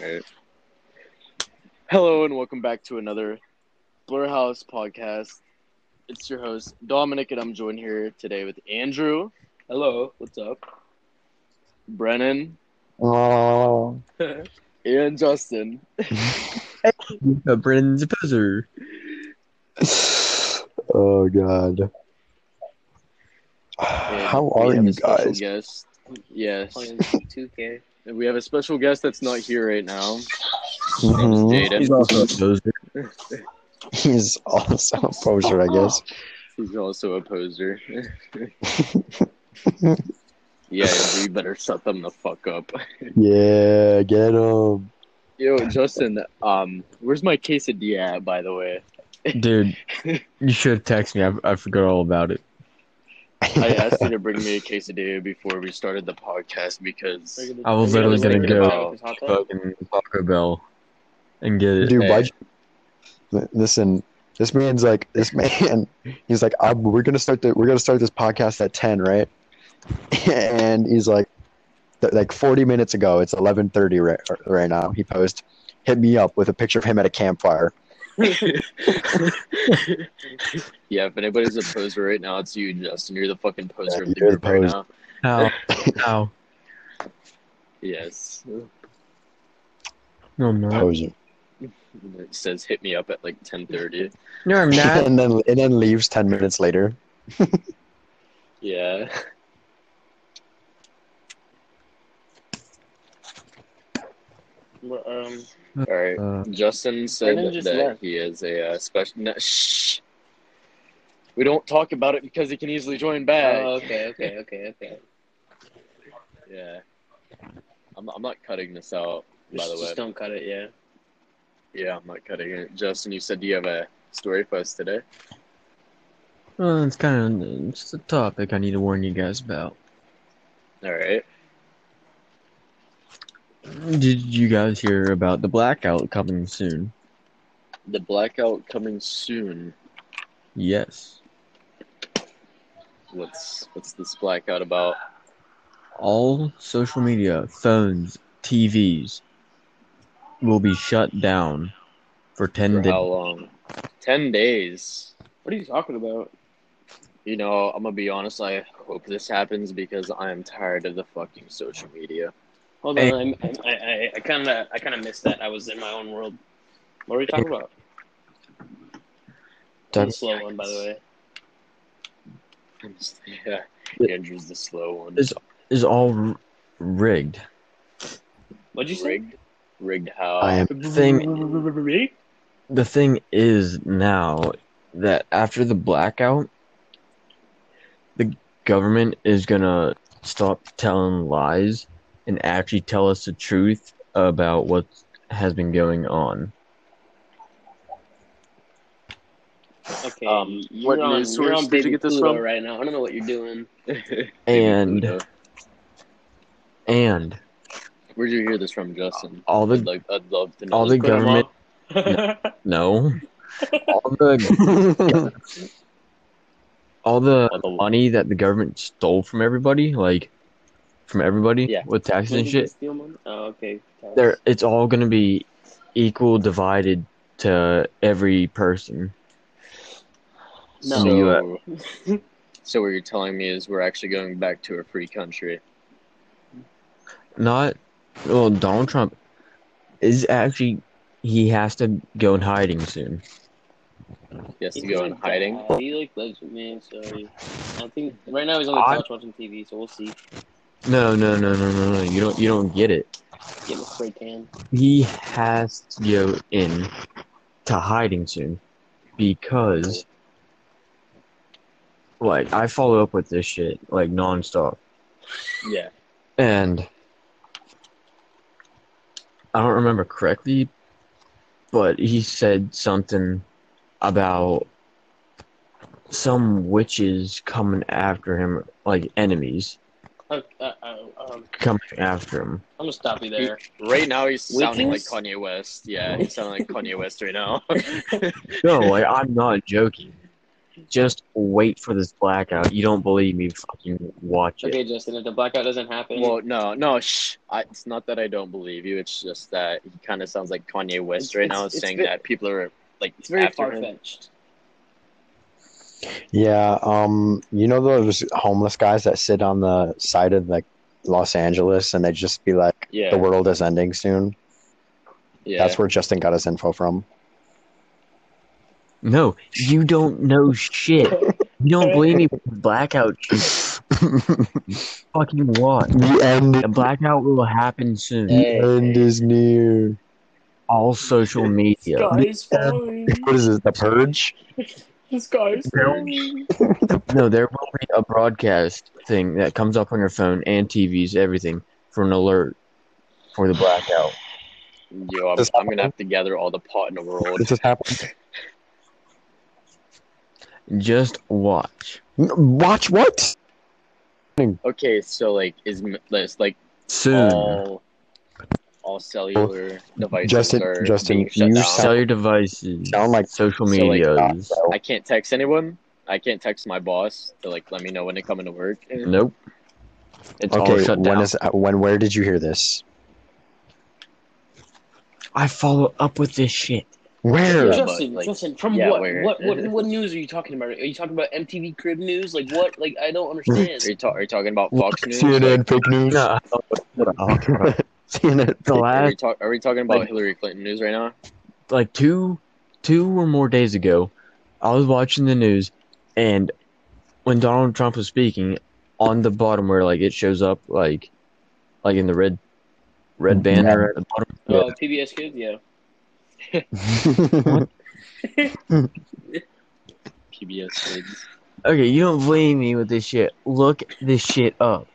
Right. Hello and welcome back to another Blur House podcast. It's your host Dominic, and I'm joined here today with Andrew, Hello, what's up? Brennan, Oh, and Justin. Brennan's a poser. oh God. And How are you guys? Guest. Yes, 2K. And we have a special guest that's not here right now. Mhm. Jaden. He's also a poser. He's also a poser, I guess. He's also a poser. yeah, we better shut them the fuck up. Yeah, get him. Yo, Justin, um, where's my quesadilla at, by the way? Dude, you should text me. I, I forgot all about it. I asked you to bring me a quesadilla before we started the podcast because I was literally gonna gonna go about Hot dog? fucking Taco Bell and get it. Dude, Hey. why'd you... Listen, this man's like, this man, he's like, i we're gonna start the, we're gonna start this podcast at ten, right? And he's like, th- like forty minutes ago, it's eleven thirty right right now. He posts, hit me up with a picture of him at a campfire. Yeah, if anybody's a poser right now, it's you, Justin. You're the fucking poser Yeah, of the you're the group right now. How? How? Yes. No, I'm not. Poser. It says hit me up at like ten thirty. No, I'm not. and then and then leaves ten minutes later. Yeah. Well, Um, All right. Uh, Justin said just that left. he is a uh, special. No, shh. We don't talk about it because he can easily join back. oh, okay, okay, okay, okay. Yeah. I'm, I'm not cutting this out, by the way. just don't cut it, yeah. Yeah, I'm not cutting it. Justin, you said do you have a story for us today. well, it's kind of it's a topic I need to warn you guys about. All right. Did you guys hear about the blackout coming soon? The blackout coming soon. Yes. What's what's this blackout about? All social media, phones, TVs will be shut down for 10 For days. how long? Ten days. What are you talking about? You know, I'm gonna be honest. I hope this happens because I am tired of the fucking social media. Hold Hey. on, I'm- I, I, I kind of, I kind of missed that. I was in my own world. What are we talking about? I'm the slow one, by the way. yeah, Andrew's the slow one. It's- is all r- rigged. What'd you say? rigged. Rigged how? I am The thing, the thing is now that after the blackout, the government is gonna stop telling lies and actually tell us the truth about what has been going on. Okay, Um, you're what on, news source on did Baby you get this Pluto from? right now. I don't know what you're doing. And and Where'd you hear this from, Justin? all I'd, the like, I'd love to know. all the government up. no all the all the All the- money that the government stole from everybody, like from everybody Yeah. with taxes and shit. steal money? Oh, okay. There, it's all gonna be equal divided to every person. No. in the So, uh, so what you're telling me is we're actually going back to a free country. Not well. Donald Trump is actually he has to go in hiding soon. He has to He's go in like hiding. bad. He like lives with me, so he- I think right now he's on the I- couch watching TV. So we'll see. No, no, no, no, no, no. You don't. You don't get it. Get a spray can. He has to go in to hiding soon because, like, I follow up with this shit like nonstop, Yeah. and I don't remember correctly, but he said something about some witches coming after him, like enemies Uh, uh, uh, um, coming after him. I'm gonna stop you there. Right now he's sounding like Kanye West. Yeah, he's sounding like Kanye West right now. No, like I'm not joking. Just wait for this blackout. You don't believe me? Fucking watch it. Okay, Justin, if the blackout doesn't happen, Well, no, no, shh. I, it's not that I don't believe you. It's just that he kind of sounds like Kanye West It's- right it's- now, it's saying ve- that people are like it's very after far him. fetched. Yeah, um, you know those homeless guys that sit on the side of like Los Angeles and they just be like, Yeah, "The world is ending soon." yeah. That's where Justin got his info from. No, you don't know shit. You don't believe me? For the blackout. Fucking what? the end. The blackout will happen soon. The Hey, end is near. All social media. What is it? The Purge? The sky's. No, there will be a broadcast thing that comes up on your phone and TVs, everything, for an alert for the blackout. Yo, I'm, This I'm gonna have to gather all the pot in the world. This has happened. Just watch. Watch what? Okay, so like, is m- it's like Soon. all all cellular devices Justin- are Justin, being shut you down? Sell your devices. Sound like social So, like, medias. I can't text anyone. I can't text my boss to like let me know when to come into work. nope. It's all Okay, shut when down. is uh, when? Where did you hear this? I follow up with this shit. Where? Yeah, but, Justin, like, Justin, from yeah, what? where- what? What? What news are you talking about? Are you talking about MTV Crib News? Like what? Like I don't Are understand. you, ta- are you talking about Fox News? CNN fake news. No, CNN. the fake- Are we, last talk- are we talking about Like- Hillary Clinton news right now? like two two or more days ago, I was watching the news and when Donald Trump was speaking, on the bottom where like it shows up like like in the red red banner at the bottom. Oh, PBS Kids, yeah. PBS Kids. Okay, you don't blame me with this shit. Look this shit up.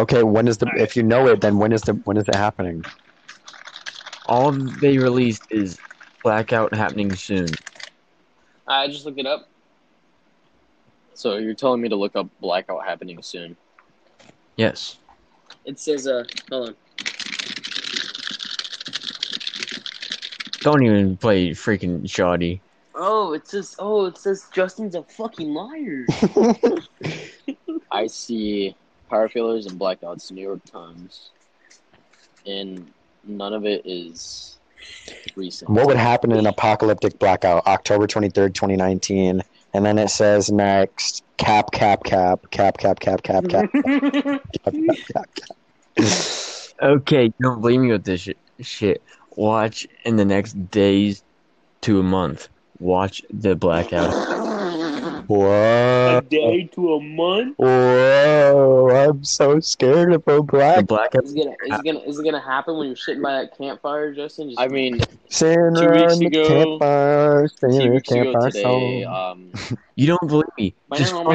Okay, when is the? Alright. If you know it, then when is the? When is it happening? All they released is blackout happening soon. I just looked it up. So you're telling me to look up blackout happening soon? Yes. It says, uh, hold on. Don't even play freaking shoddy. Oh, it says, oh, it says Justin's a fucking liar. I see power failures and blackouts New York Times, and none of it is recent. What would happen in an apocalyptic blackout? October twenty third, twenty nineteen, and then it says next cap cap cap cap cap cap cap cap cap cap cap cap. Okay, don't blame me with this shit. shit. Watch in the next days to a month. Watch the blackout. A day to a month? Whoa! I'm so scared of a The black blackout. Is it gonna is it gonna is it gonna happen when you're sitting by that campfire, Justin? Just I mean, sitting Two around weeks the ago- campfire, two singing a weeks ago campfire today, song. um, You don't believe me? Just fuck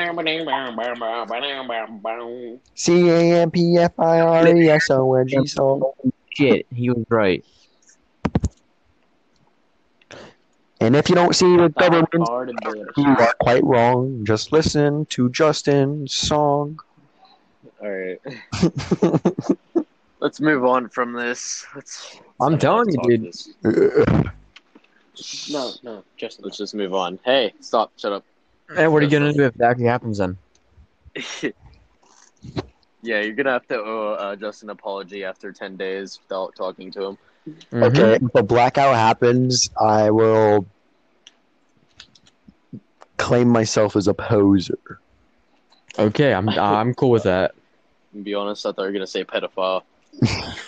C A M P F I R E S O N G song. shit. He was right. And if you don't see the government, hard and you are quite wrong. Just listen to Justin's song. all right, let's move on from this. Let's. I'm telling you, dude. this. No, no, Justin. Let's just move on. Hey, stop! Shut up. Hey, what are you gonna do if that actually happens then? yeah, you're gonna have to owe uh, Justin an apology after ten days without talking to him. Mhm. Okay, if a blackout happens, I will claim myself as a poser. Okay, I'm uh, I'm cool with that. And be honest, I thought you were gonna say pedophile.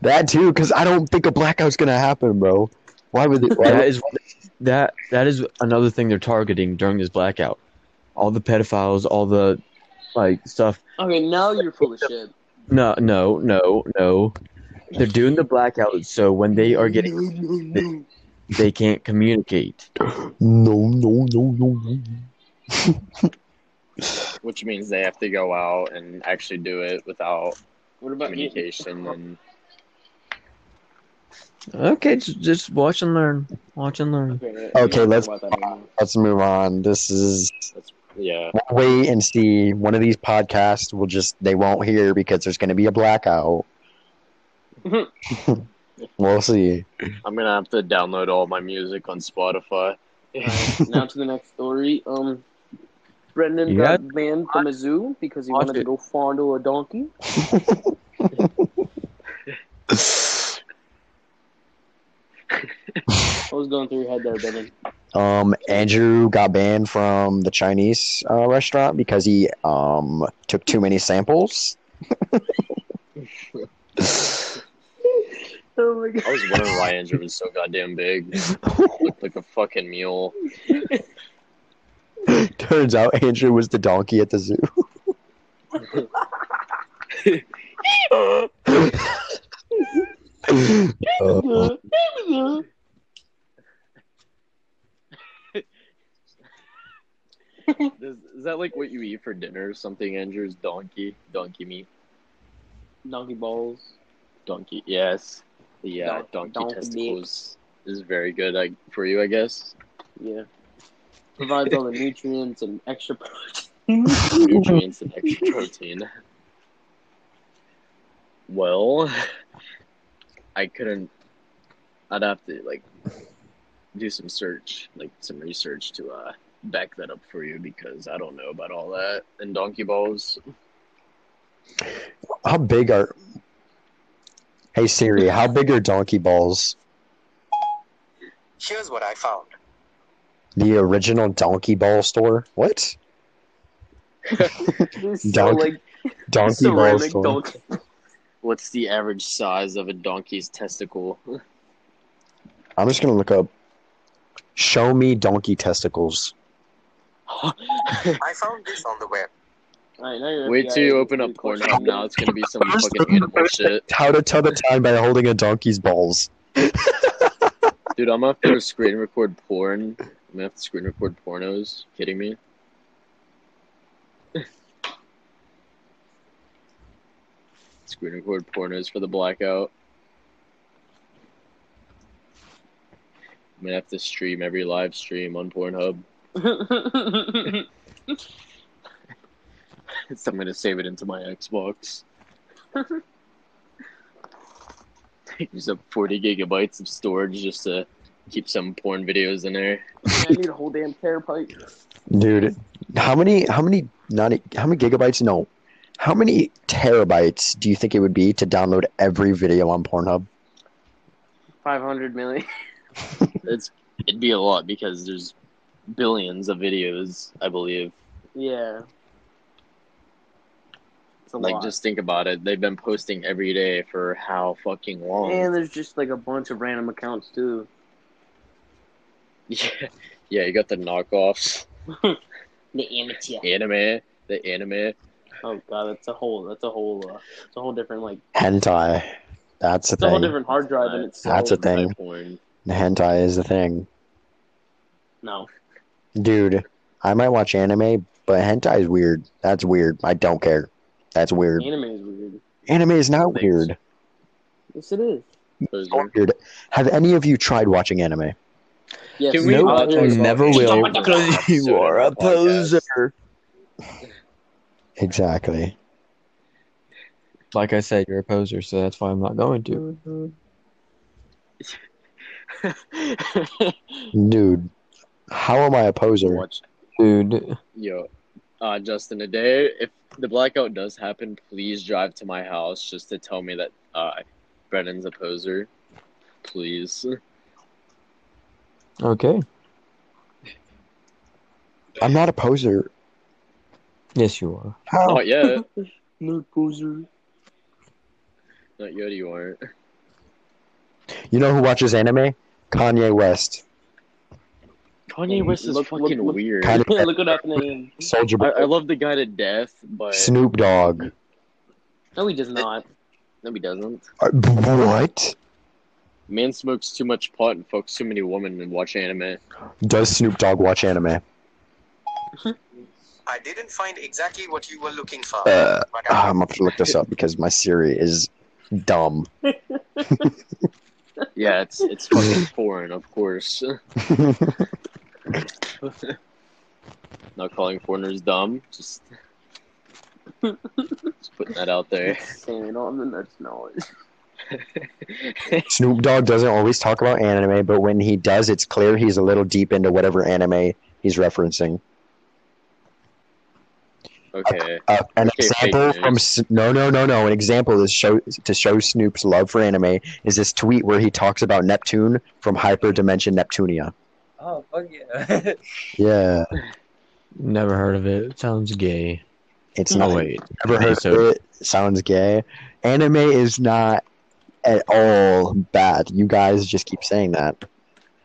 That too, because I don't think a blackout's gonna happen, bro. Why would they? Why That would, is that that is another thing they're targeting during this blackout. All the pedophiles, all the like stuff. Okay, now you're full of shit. No, no, no, no. They're doing the blackout so when they are getting getting. they can't communicate. no, no, no, no, no. which means they have to go out and actually do it without What about you? communication and Okay, just, just watch and learn. Watch and learn. Okay, Okay, let's- talk about that anymore. Let's move on. This is yeah we'll wait and see. One of these podcasts will just they won't hear because there's gonna be a blackout. we'll see. i'm gonna have to download all my music on spotify now to the next story. Um, Brendan You got banned from a zoo because he Watch wanted to go fondle a donkey. What was going through your head there, Brendan? um, Andrew got banned from the Chinese uh, restaurant because he um took too many samples. Oh my god. I was wondering why Andrew was so goddamn big. Looked like a fucking mule. Turns out Andrew was the donkey at the zoo. Uh, Is, is that like what you eat for dinner or something, Andrew's donkey? Donkey meat? Donkey balls. Donkey, yes. The uh, Don- donkey, donkey testicles is very good I, for you, I guess. Yeah. Provides all the nutrients and extra protein. Nutrients and extra protein. Well, I couldn't. I'd have to like do some search, like some research to uh back that up for you because I don't know about all that and donkey balls. how big are? Hey Siri, how big are donkey balls? Here's what I found. The original donkey ball store? What? This so, Donk- like Donkey ball ceramic store. donkey. What's the average size of a donkey's testicle? I'm just gonna look up. Show me donkey testicles. I found this on the web. Alright, Wait till you open up Pornhub now. It's gonna be some fucking animal shit. How to tell the time by holding a donkey's balls. Dude, I'm gonna have to screen record porn. I'm gonna have to screen record pornos. Kidding me? screen record pornos for the blackout. I'm gonna have to stream every live stream on Pornhub. so I'm gonna save it into my Xbox. Use up 40 gigabytes of storage just to keep some porn videos in there. I need a whole damn terabyte. Dude, how many how many not how many gigabytes? No. How many terabytes do you think it would be to download every video on Pornhub? Five hundred million. It's it'd be a lot because there's billions of videos, I believe. Yeah. It's a Like lot. just think about it. They've been posting every day for how fucking long? and there's just like a bunch of random accounts too. Yeah, yeah. You got the knockoffs, The amateur. anime, the anime. Oh god, that's a whole that's a whole uh, it's a whole different like Hentai. That's the it's a whole different hard drive in itself. That's a thing. My porn. The hentai is the thing. No. Dude, I might watch anime, but hentai is weird. That's weird. I don't care. That's weird. Anime is weird. Anime is not Thanks. weird. Yes it is. It's weird. Have any of you tried watching anime? Yes. Can we I'll watch hear you. never will because you are a did our podcast. poser. Exactly. Like I said, you're a poser, so that's why I'm not going to. Dude, how am I a poser? Watch, Dude, yo, uh, Justin. A day, if the blackout does happen, please drive to my house just to tell me that uh, Brennan's a poser. Please. okay. I'm not a poser. Yes, you are. How? Not yet. No poser. Not yet. You aren't. You know who watches anime? Kanye West. Kanye West is Look- fucking look- look- weird. Kanye- Look what happened to him. Soldier I, Boy. I love the guy to death, but Snoop Dogg. No, he does not. no, he doesn't. Uh, What? Man smokes too much pot and fucks too many women and watch anime. Does Snoop Dogg watch anime? I didn't find exactly what you were looking for. Uh, ah, I I'm gonna have to look this up because my Siri is dumb. Yeah, it's it's fucking foreign, of course. Not calling foreigners dumb, just just putting that out there. Saying all the nuts knowledge. Snoop Dogg doesn't always talk about anime, but when he does, it's clear he's a little deep into whatever anime he's referencing. okay. Uh, an Okay, example news. from no, no, no, no. An example to show to show Snoop's love for anime is this tweet where he talks about Neptune from Hyperdimension Neptunia. Oh fuck yeah! Yeah, Never heard of it. Sounds gay. it's Oh not. wait. Never heard so- of it. Sounds gay. Anime is not at all bad. You guys just keep saying that.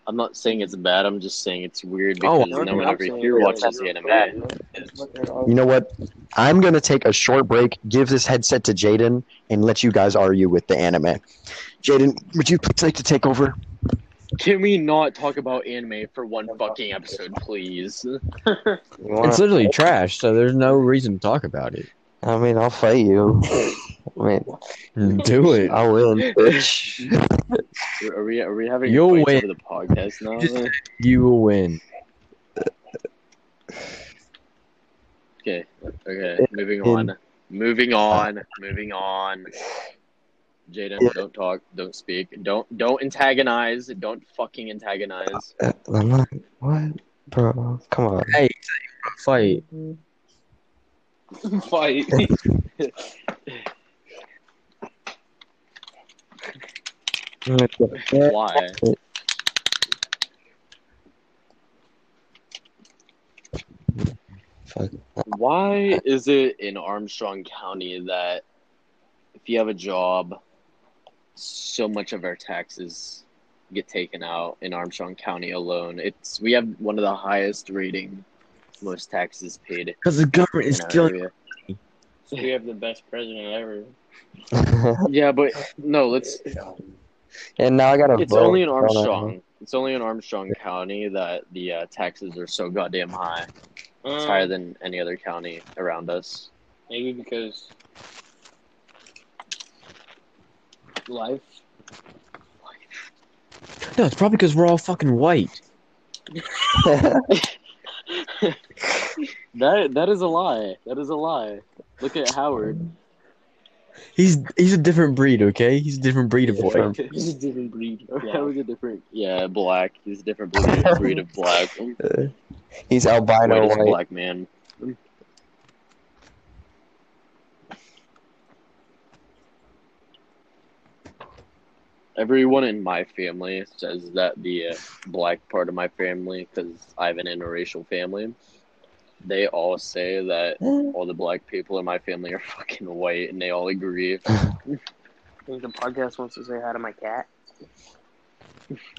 I'm not saying it's bad. I'm just saying it's weird Oh, because no one over here watches anime. You know what? I'm gonna take a short break, give this headset to Jaden, and let you guys argue with the anime. Jaden, would you please like to take over? Can we not talk about anime for one fucking episode, please? It's literally trash, so there's no reason to talk about it. I mean, I'll fight you. I mean, hmm, Do it. I'll bitch. Are we are we having You'll fights win. over the podcast now? Just- You will win. Okay, okay. Moving on. Moving on. Moving on. Jaden, don't talk. Don't speak. Don't don't antagonize. Don't fucking antagonize. Uh, I'm not. What, bro? Come on. Hey, fight. Fight. Why? Why is it in Armstrong County that if you have a job, so much of our taxes get taken out in Armstrong County alone? It's we have one of the highest rating, most taxes paid Because the government is in our killing. area. we have the best president ever. Yeah, but no, let's. and now I gotta. It's vote. only in Armstrong. It's only in Armstrong County that the uh, taxes are so goddamn high. It's Um, higher than any other county around us. maybe because life. No, it's probably because we're all fucking white. That that is a lie. That is a lie. Look at Howard. He's he's a different breed, okay? He's a different breed of white. He's a different breed. Howard's a different. Yeah, black. He's a different breed, breed of black. He's albino White white. black man. Everyone in my family says that the uh, black part of my family, because I have an interracial family, they all say that all the black people in my family are fucking white, and they all agree. I think the podcast wants to say hi to my cat.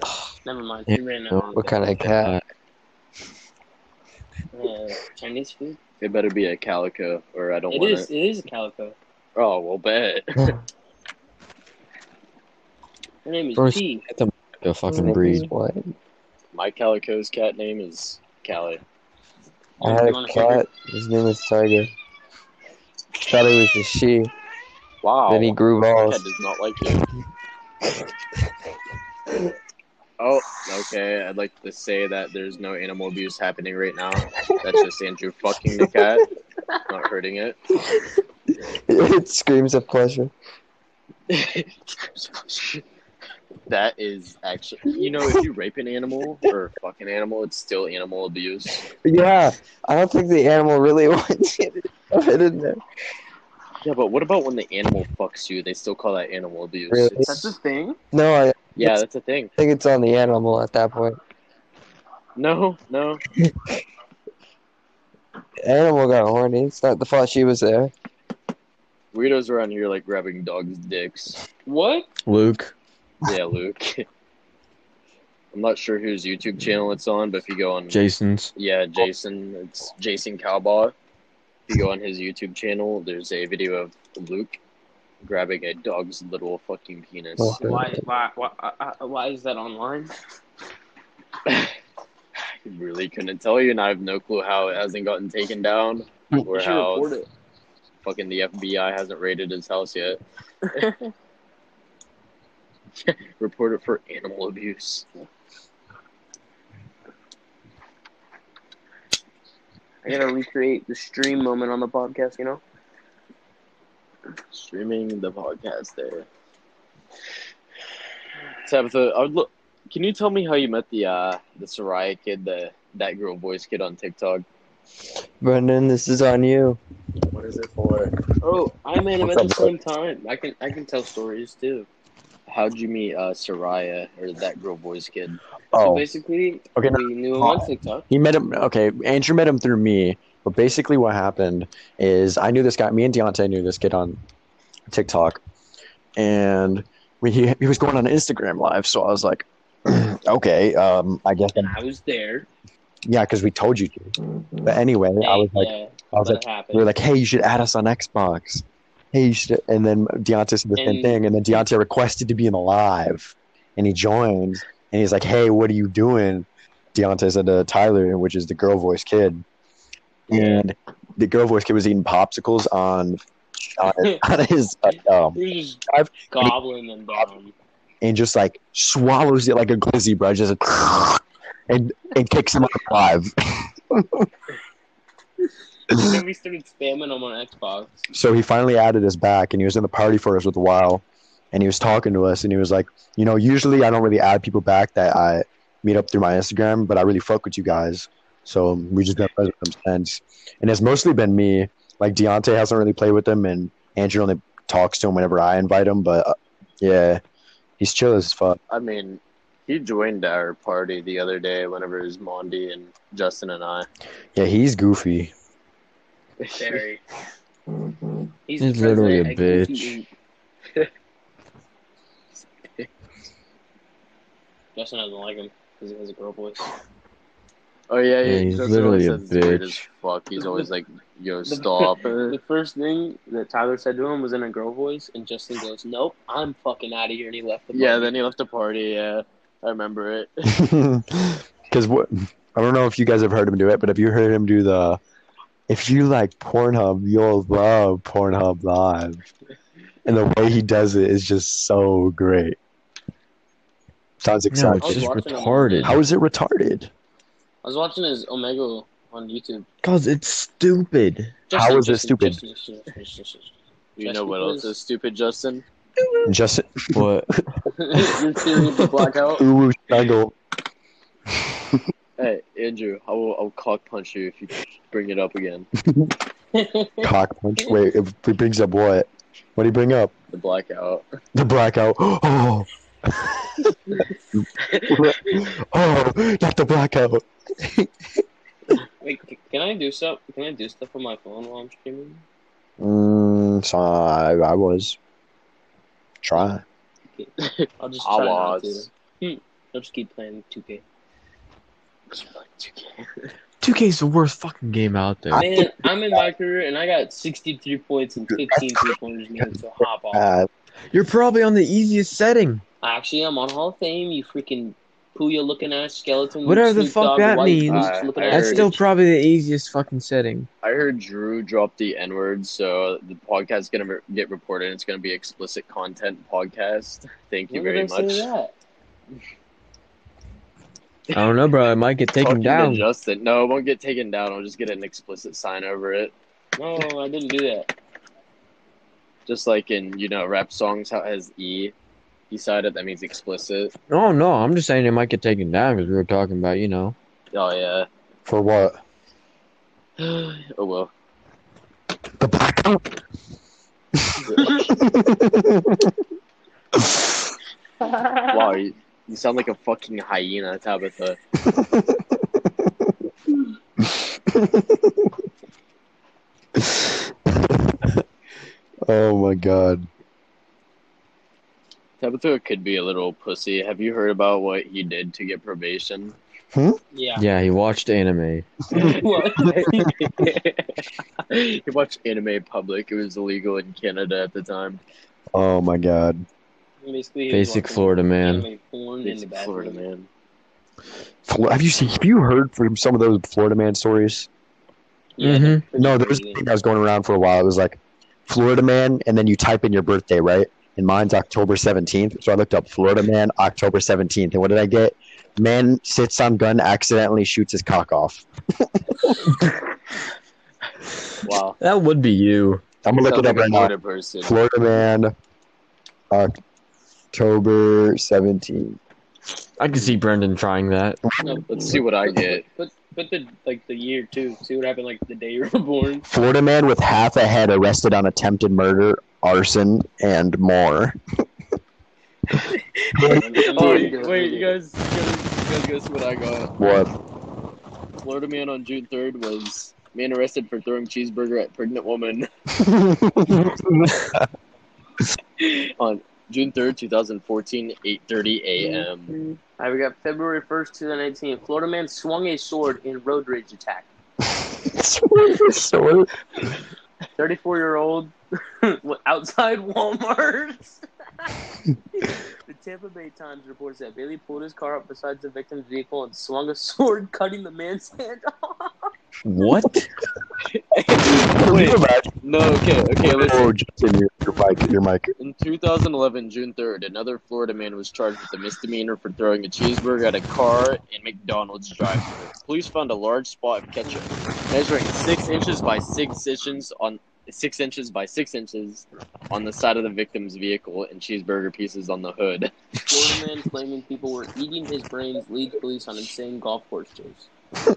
Never mind. He ran out. What kind of cat? Uh, Chinese food. It better be a calico, or I don't It want is. it. It is a calico. Oh, well, bet. Her name is First- P. The fucking mm-hmm. breed. What? my calico's cat name is Callie. I had a wanna cat. His name was Tiger. Thought it was a she. Wow. Then he grew My balls. cat does not like you. Oh, okay. I'd like to say that there's no animal abuse happening right now. That's just Andrew fucking the cat, not hurting it. it screams of pleasure. that is actually, you know, if you rape an animal or fuck an animal, it's still animal abuse. Yeah, I don't think the animal really wants it it in there. Yeah, but what about when the animal fucks you? They still call that animal abuse. Really? That's a thing. No, I yeah, that's a thing. I think it's on the animal at that point. No, no. Animal got horny. It's not the fault she was there. Weirdos around here like grabbing dogs' dicks. What? Luke. Yeah, Luke. I'm not sure whose YouTube channel it's on, but if you go on, Jason's. yeah, Jason, it's Jason Cowboy. If you go on his YouTube channel, there's a video of Luke grabbing a dog's little fucking penis. Why? Why? Why? Uh, uh, why is that online? I really couldn't tell you, and I have no clue how it hasn't gotten taken down, or how fucking the FBI hasn't raided his house yet. Report it for animal abuse. I gotta recreate the stream moment on the podcast. You know. Streaming the podcast there. Tabitha, I would look. Can you tell me how you met the uh the Soraya kid, the that girl voice kid on TikTok? Brendan, this is on you. What is it for? Oh, I met him What's at the up, bro? same time. I can I can tell stories too. How'd you meet uh Soraya or that girl voice kid? So Oh, basically, Okay, we knew him on TikTok. he met him. Okay, Andrew met him through me. But basically, what happened is I knew this guy. Me and Deontay knew this kid on TikTok, and we, he he was going on Instagram live. So I was like, okay, um, I guess. And I was there. Yeah, because we told you to. But anyway, I was like, yeah, I was like, we were like, hey, you should add us on Xbox. Hey. And then Deontay said the same thing. And then Deontay requested to be in the live, and he joined. And he's like, hey, what are you doing? Deontay said to Tyler, which is the girl voice kid. And the girl voice kid was eating popsicles on on, on his uh, um, we were just I've- gobbling them down. and just like swallows it like a glizzy, bro. Just like, and and kicks him out live. And then we started spamming them on Xbox. So he finally added us back, and he was in the party for us with a while, and he was talking to us, and he was like, you know, usually I don't really add people back that I meet up through my Instagram, but I really fuck with you guys, so we just been friends with them since, and it's mostly been me. Like Deontay hasn't really played with them, and Andrew only talks to him whenever I invite him, but uh, yeah, he's chill as fuck. I mean, he joined our party the other day whenever it was Mondi and Justin and I. Yeah, he's goofy. Very. Mm-hmm. He's, He's literally a bitch. Justin doesn't like him because he has a girl voice. Oh yeah, yeah. Yeah, he's Justin literally a says it's weird bitch. as fuck. He's always like, "Yo, The- stop." The first thing that Tyler said to him was in a girl voice, and Justin goes, "Nope, I'm fucking out of here," and he left the. yeah, then he left the party. Yeah, I remember it. Because what I don't know if you guys have heard him do it, but have you heard him do the? If you like Pornhub, you'll love Pornhub Live, and the way he does it is just so great. Sounds No, exciting. it's just watching him. retarded. How is it retarded? I was watching his Omega on YouTube. Cause it's stupid. How is it stupid? Justin, Justin, Justin, Justin, You know what else is stupid, Justin? Just What? Justin. Your theory of the blackout. ooh strangle. Hey, Andrew, I will, I'll cock punch you if you bring it up again. cock punch. Wait, if he brings up what? What do you bring up? The blackout. The blackout. Oh. oh, not the blackout. Wait, can I do stuff? Can I do stuff on my phone while I'm streaming? Mm, so I, I was trying. I'll just I try not to. was. Hmm. I'll just keep playing 2K. 2K is the worst fucking game out there. Man, I'm in my career and I got 63 points and 15 three pointers made, so hop off. Uh, You're probably on the easiest setting. Actually, I'm on Hall of Fame, you freaking Puya looking ass skeleton. Whatever the fuck Dogg, that means. goose looking I ass That's heard still probably the easiest fucking setting. I heard Drew drop the N word, so the podcast is gonna re- get reported. It's gonna be explicit content podcast. Thank you When very did I much. Say that? I don't know, bro. It might get taken down. Justin. No, it won't get taken down. I'll just get an explicit sign over it. No, I didn't do that. Just like in you know rap songs, how it has E beside it. That means explicit. No, no. I'm just saying it might get taken down because we were talking about, you know. Oh yeah. for what? oh well. The blackout. Wow, you, you sound like a fucking hyena, Tabitha. oh my god. Tabitha could be a little pussy. Have you heard about what he did to get probation? Hmm? Yeah. Yeah, he watched anime. He watched anime public. It was illegal in Canada at the time. Oh my god. Basically, Basic watching Florida man. anime porn in the Basic. Florida man. Have you seen? Have you heard from some of those Florida man stories? Yeah, Mhm. No, there was a thing that was going around for a while. It was like Florida man, and then you type in your birthday, right? And mine's October seventeenth. So I looked up Florida man, October seventeenth, and what did I get? Man sits on gun, accidentally shoots his cock off. Wow. That would be you. I'm gonna look it up like a right now. Florida person. Florida man, uh, October 17th. I can see Brendan trying that. No, Let's see what I get. Put put the like the year too. See what happened like the day you were born. Florida man with half a head arrested on attempted murder, arson, and more. Oh, you- wait, you guys, you guys, you guys guess what I got? What? Florida man on June 3rd was man arrested for throwing cheeseburger at pregnant woman on June 3rd, 2014, 8:30 a.m. Alright, we got February first, two thousand nineteen. Florida man swung a sword in road rage attack. Sword? Thirty-four year old outside Walmart. the Tampa Bay Times reports that Bailey pulled his car up beside the victim's vehicle and swung a sword, cutting the man's hand off. What? Wait, no, okay, okay, listen. Oh, Justin, your, your mic, your mic. In 2011, June 3rd, another Florida man was charged with a misdemeanor for throwing a cheeseburger at a car in McDonald's drive-thru. Police found a large spot of ketchup measuring six inches by six inches on six inches by six inches on the side of the victim's vehicle and cheeseburger pieces on the hood. Florida man claiming people were eating his brains leads police on insane golf course chase.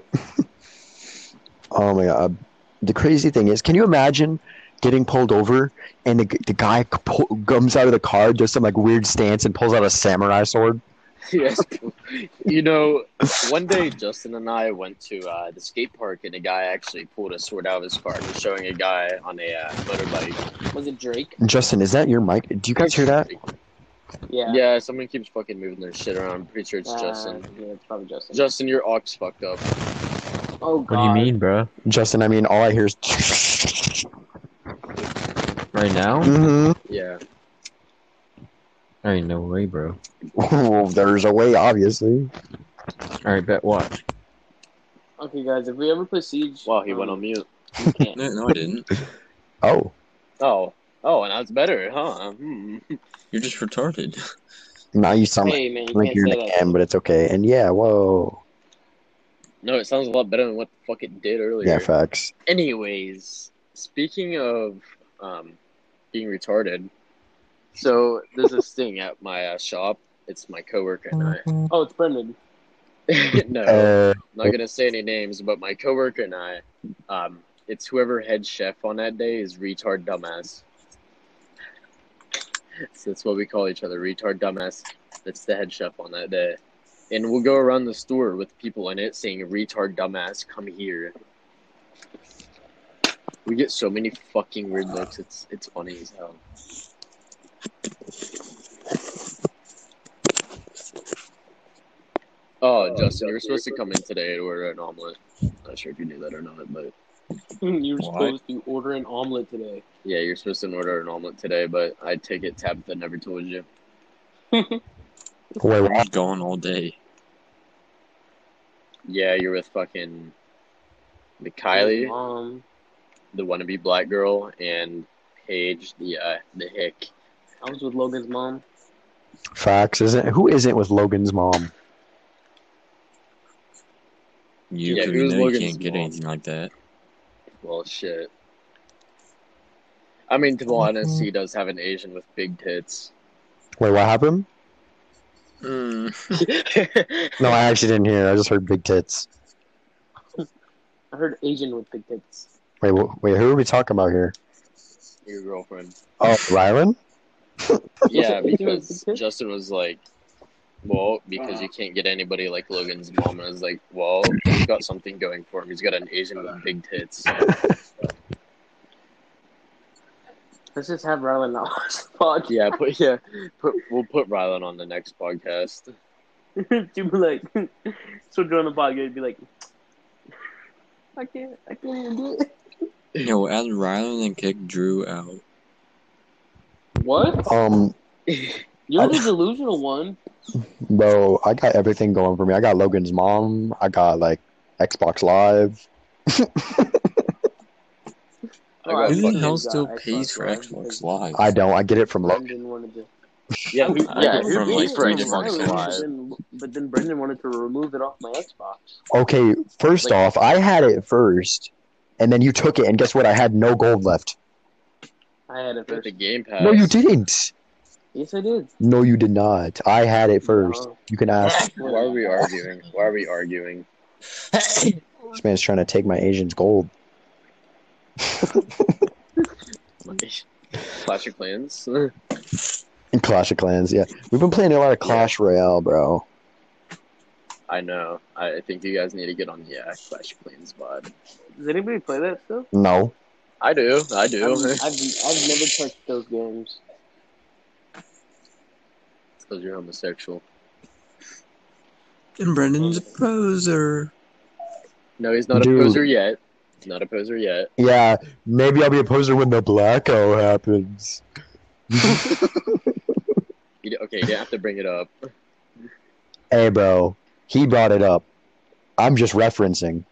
Oh my god. The crazy thing is, can you imagine getting pulled over and the, the guy pull, comes out of the car, does some like weird stance, and pulls out a samurai sword? yes. You know, one day Justin and I went to uh, the skate park and a guy actually pulled a sword out of his car and was showing a guy on a uh, motorbike. Was it Drake? Justin, is that your mic? Do you guys hear that? Yeah. Yeah, someone keeps fucking moving their shit around. I'm pretty sure it's Uh, Justin. Yeah, it's probably Justin. Justin, your aux fucked up. oh God. What do you mean, bro? Justin, I mean, all I hear is. Right now? Mm-hmm. Yeah. I ain't no way, bro. well, there's a way, obviously. All right, bet watch. Okay, guys, if we ever play Siege, Wow, he um, went on mute. we can't. No, no, I didn't. Oh, Oh. Oh, and that's better, huh? Hmm. You're just retarded. now you sound Hey man, you like can't you're say an that. again, but it's okay. And yeah, whoa. No, it sounds a lot better than what the fuck it did earlier. Yeah, facts. Anyways, speaking of um, being retarded, so there's this thing at my uh, shop. It's my coworker and I. Oh, it's Brendan. no, Uh, I'm not gonna say any names, but my coworker and I, um, it's whoever head chef on that day is retard dumbass. so that's what we call each other, retard dumbass. That's the head chef on that day, and we'll go around the store with people in it saying retard dumbass, come here. We get so many fucking weird looks. It's it's funny as hell. Oh, Justin, you were supposed to come in today to order an omelet. Not sure if you knew that or not, but you were supposed to order an omelet today. yeah, you're supposed to order an omelet today. But I take it Tabitha never told you. wait, I what? was gone all day. Yeah, you're with fucking the Kylie, Mom, the wannabe black girl, and Paige, the uh, the hick. I was with Logan's mom. Facts isn't who isn't with Logan's mom? You Yeah, clearly who's know you can't get mom? anything like that. Well, shit. I mean, to be honest, he does have an Asian with big tits. Wait, what happened? Mm. No, I actually didn't hear. I just heard big tits. I heard Asian with big tits. Wait, wait, who are we talking about here? Your girlfriend. Oh, Rylan? Yeah, because? Justin was like, well, because uh-huh. you can't get anybody like Logan's mom. And I was like, well, he's got something going for him. He's got an Asian with big tits. Let's just have Rylan not watch the podcast. Yeah, put yeah, put we'll put Rylan on the next podcast. to be like, so join the podcast and be like, I can't, I can't even do it. No, add Rylan and kick Drew out. What? Um, You're the delusional one. bro, I got everything going for me. I got Logan's mom. I got like Xbox Live. I Who the hell still Live, pays for Xbox Xbox Live? I don't. I get it from Logan. Wanted to. yeah, I mean, I yeah. get Who from, pays like, for three Xbox different Live? But then, but then Brendan wanted to remove it off my Xbox. Okay, first Like- off, I had it first, and then you took it, and guess what? I had no gold left. I had it first. the Game Pass. No, you didn't. Yes, I did. No, you did not. I had it first. No. You can ask. Why are we arguing? Why are we arguing? This man's trying to take my Asian's gold. Clash of Clans. In Clash of Clans, yeah. We've been playing a lot of Clash Royale, bro. I know. I I think you guys need to get on the uh, Clash of Clans vibe. Does anybody play that stuff? No. I do. I I've, do. I've, I've never touched those games. Because you're homosexual. And Brendan's a poser. No, he's not Dude. a poser yet. He's not a poser yet. Yeah, maybe I'll be a poser when the blackout happens. You, okay, you didn't have to bring it up. Hey, bro. He brought it up. I'm just referencing.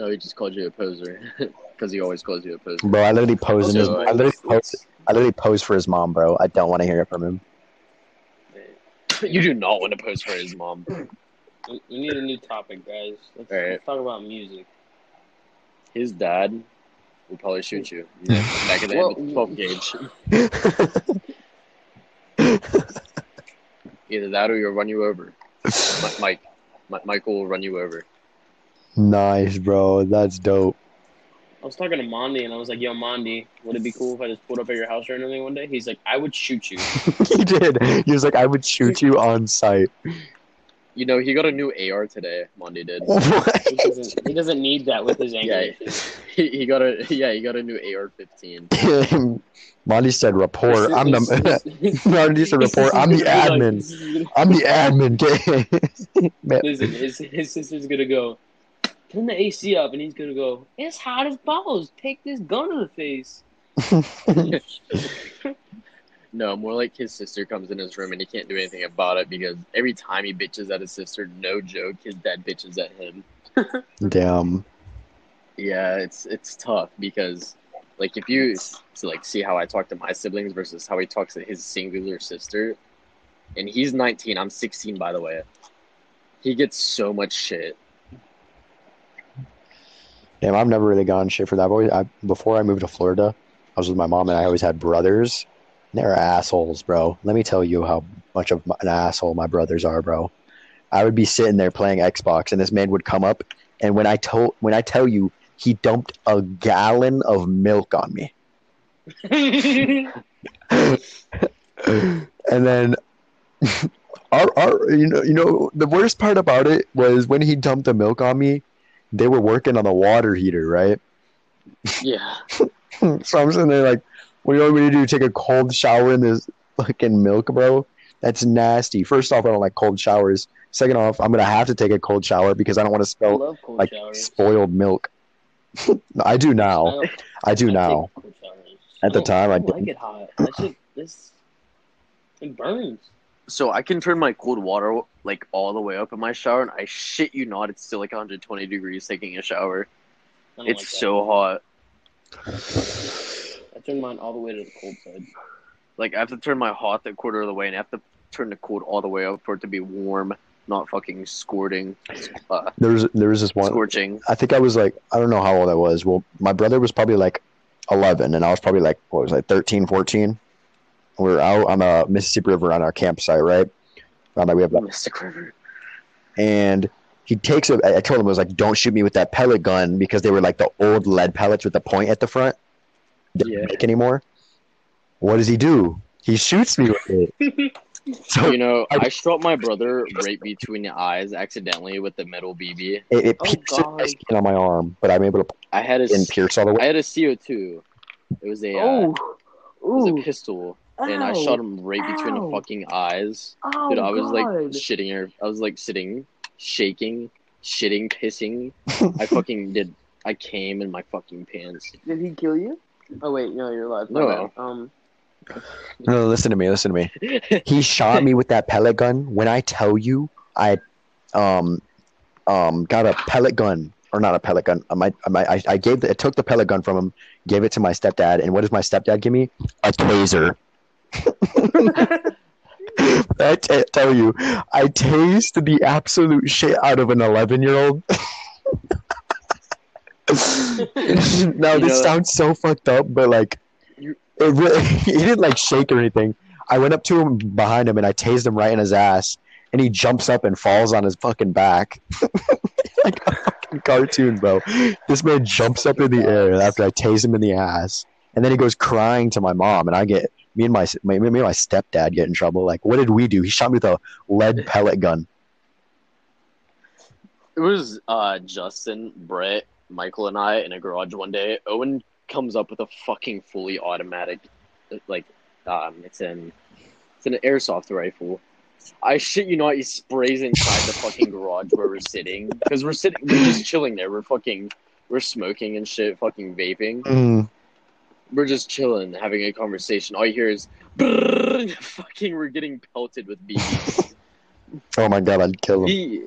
No, he just called you a poser. Because he always calls you a poser. Bro, I literally posed in his. Also, I literally it's- posed, I literally posed for his mom, bro. I don't want to hear it from him. You do not want to pose for his mom. We, we need a new topic, guys. Let's, Alright. let's talk about music. His dad will probably shoot you. Back at the Well, end 12 gauge. Either that or he'll run you over. Mi- Mike. Michael will run you over. Nice, bro. That's dope. I was talking to Mondi, and I was like, "Yo, Mondi, would it be cool if I just pulled up at your house or anything one day?" He's like, "I would shoot you." he did. He was like, I would shoot you on sight. You know, he got a new AR today. Mondi did. What? He doesn't, he doesn't need that with his anger. Yeah. He, he got a yeah. He got a new AR-15. Monty said, report. I'm the. Monty said, report. I'm the He's like, admin. this is gonna- I'm the admin. Man. Listen, his, his sister's gonna go turn the AC up, and he's gonna go. It's hot as balls. Take this gun to the face. No, more like his sister comes in his room and he can't do anything about it because every time he bitches at his sister, no joke, his dad bitches at him. Damn. Yeah, it's it's tough because like if you to like see how I talk to my siblings versus how he talks to his singular sister, and he's 19, I'm 16 by the way. He gets so much shit. Damn, I've never really gone shit for that. I've always, I, before I moved to Florida, I was with my mom and I always had brothers. They're assholes, bro. Let me tell you how much of an asshole my brothers are, bro. I would be sitting there playing Xbox, and this man would come up, and when I told, when I tell you, he dumped a gallon of milk on me, and then our, our, you know, you know, the worst part about it was when he dumped the milk on me. They were working on the water heater, right? Yeah. so I'm sitting there like, what do you want me to do? Take a cold shower in this fucking milk, bro? That's nasty. First off, I don't like cold showers. Second off, I'm gonna have to take a cold shower because I don't want to I smell like showers. spoiled milk. No, I do now. don't- I do I now. take cold showers. At the oh, time, I oh, don't like didn't. it hot. That shit, this, it burns. So I can turn my cold water like all the way up in my shower, and I shit you not, it's still like 120 degrees taking a shower. It's like so hot. I turn mine all the way to the cold side. Like I have to turn my hot a quarter of the way, and I have to turn the cold all the way up for it to be warm, not fucking scorching, uh, There was there was this one. scorching. I think I was like I don't know how old I was. Well, my brother was probably like 11, and I was probably like what was I 13, 14. We were out on the Mississippi River on our campsite, right? Around that we have Mystic River. and he takes it. I I told him I was like, "Don't shoot me with that pellet gun," because they were like the old lead pellets with the point at the front. They don't Yeah. make anymore. What does he do? He shoots me with it. So You know, I- I shot my brother right between the eyes accidentally with the metal BB. it, it Oh, pierces my skin on my arm, but I'm able to I had a and pierce all the way. I had a CO2. It was a uh, Oh, it was a pistol, and I shot him right between Ow. the fucking eyes. oh Dude, I was like shitting her. I was like sitting, shaking, shitting, pissing. I fucking did. I came in my fucking pants. Did he kill you? Oh wait, no, you're alive. My No. Um, No, listen to me. Listen to me. He shot me with that pellet gun. When I tell you, I um um got a pellet gun or not a pellet gun. I might, I, I, I gave the, I took the pellet gun from him, gave it to my stepdad, and what does my stepdad give me? A taser. I t- tell you, I taste the absolute shit out of an 11 year old. now, You this sounds so fucked up, but like, it really, he didn't like shake or anything. I went up to him behind him and I tased him right in his ass, and he jumps up and falls on his fucking back, like a fucking cartoon, bro. This man jumps up in the air after I tase him in the ass, and then he goes crying to my mom, and I get me and my me and my stepdad get in trouble. Like, what did we do? He shot me with a lead pellet gun. It was uh, Justin, Brett, Michael, and I in a garage one day. Owen comes up with a fucking fully automatic, like, um, it's an it's an airsoft rifle. I shit you not, he sprays inside the fucking garage where we're sitting because we're sitting, we're just chilling there. We're fucking, we're smoking and shit, fucking vaping. Mm. We're just chilling, having a conversation. All you hear is, "Brrrr," fucking, we're getting pelted with bees. Oh my god, I'd kill him. He,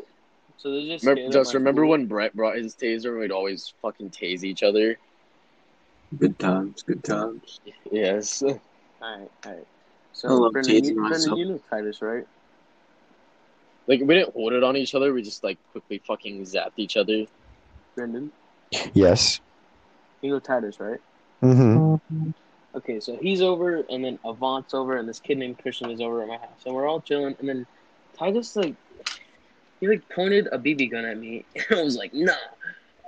So they just remember, just remember food. when Brett brought his taser and we'd always fucking tase each other? Good times, good times. Yes. Alright, alright. So I Brendan, you, Brendan, myself. you know Titus, right? Like, we didn't hold it on each other, we just, like, quickly fucking zapped each other. Brendan, Yes. you know Titus, right? Mm-hmm. Okay, so he's over, and then Avant's over, and this kid named Christian is over at my house, and we're all chilling, and then Titus like he like pointed a BB gun at me, and I was like, nah,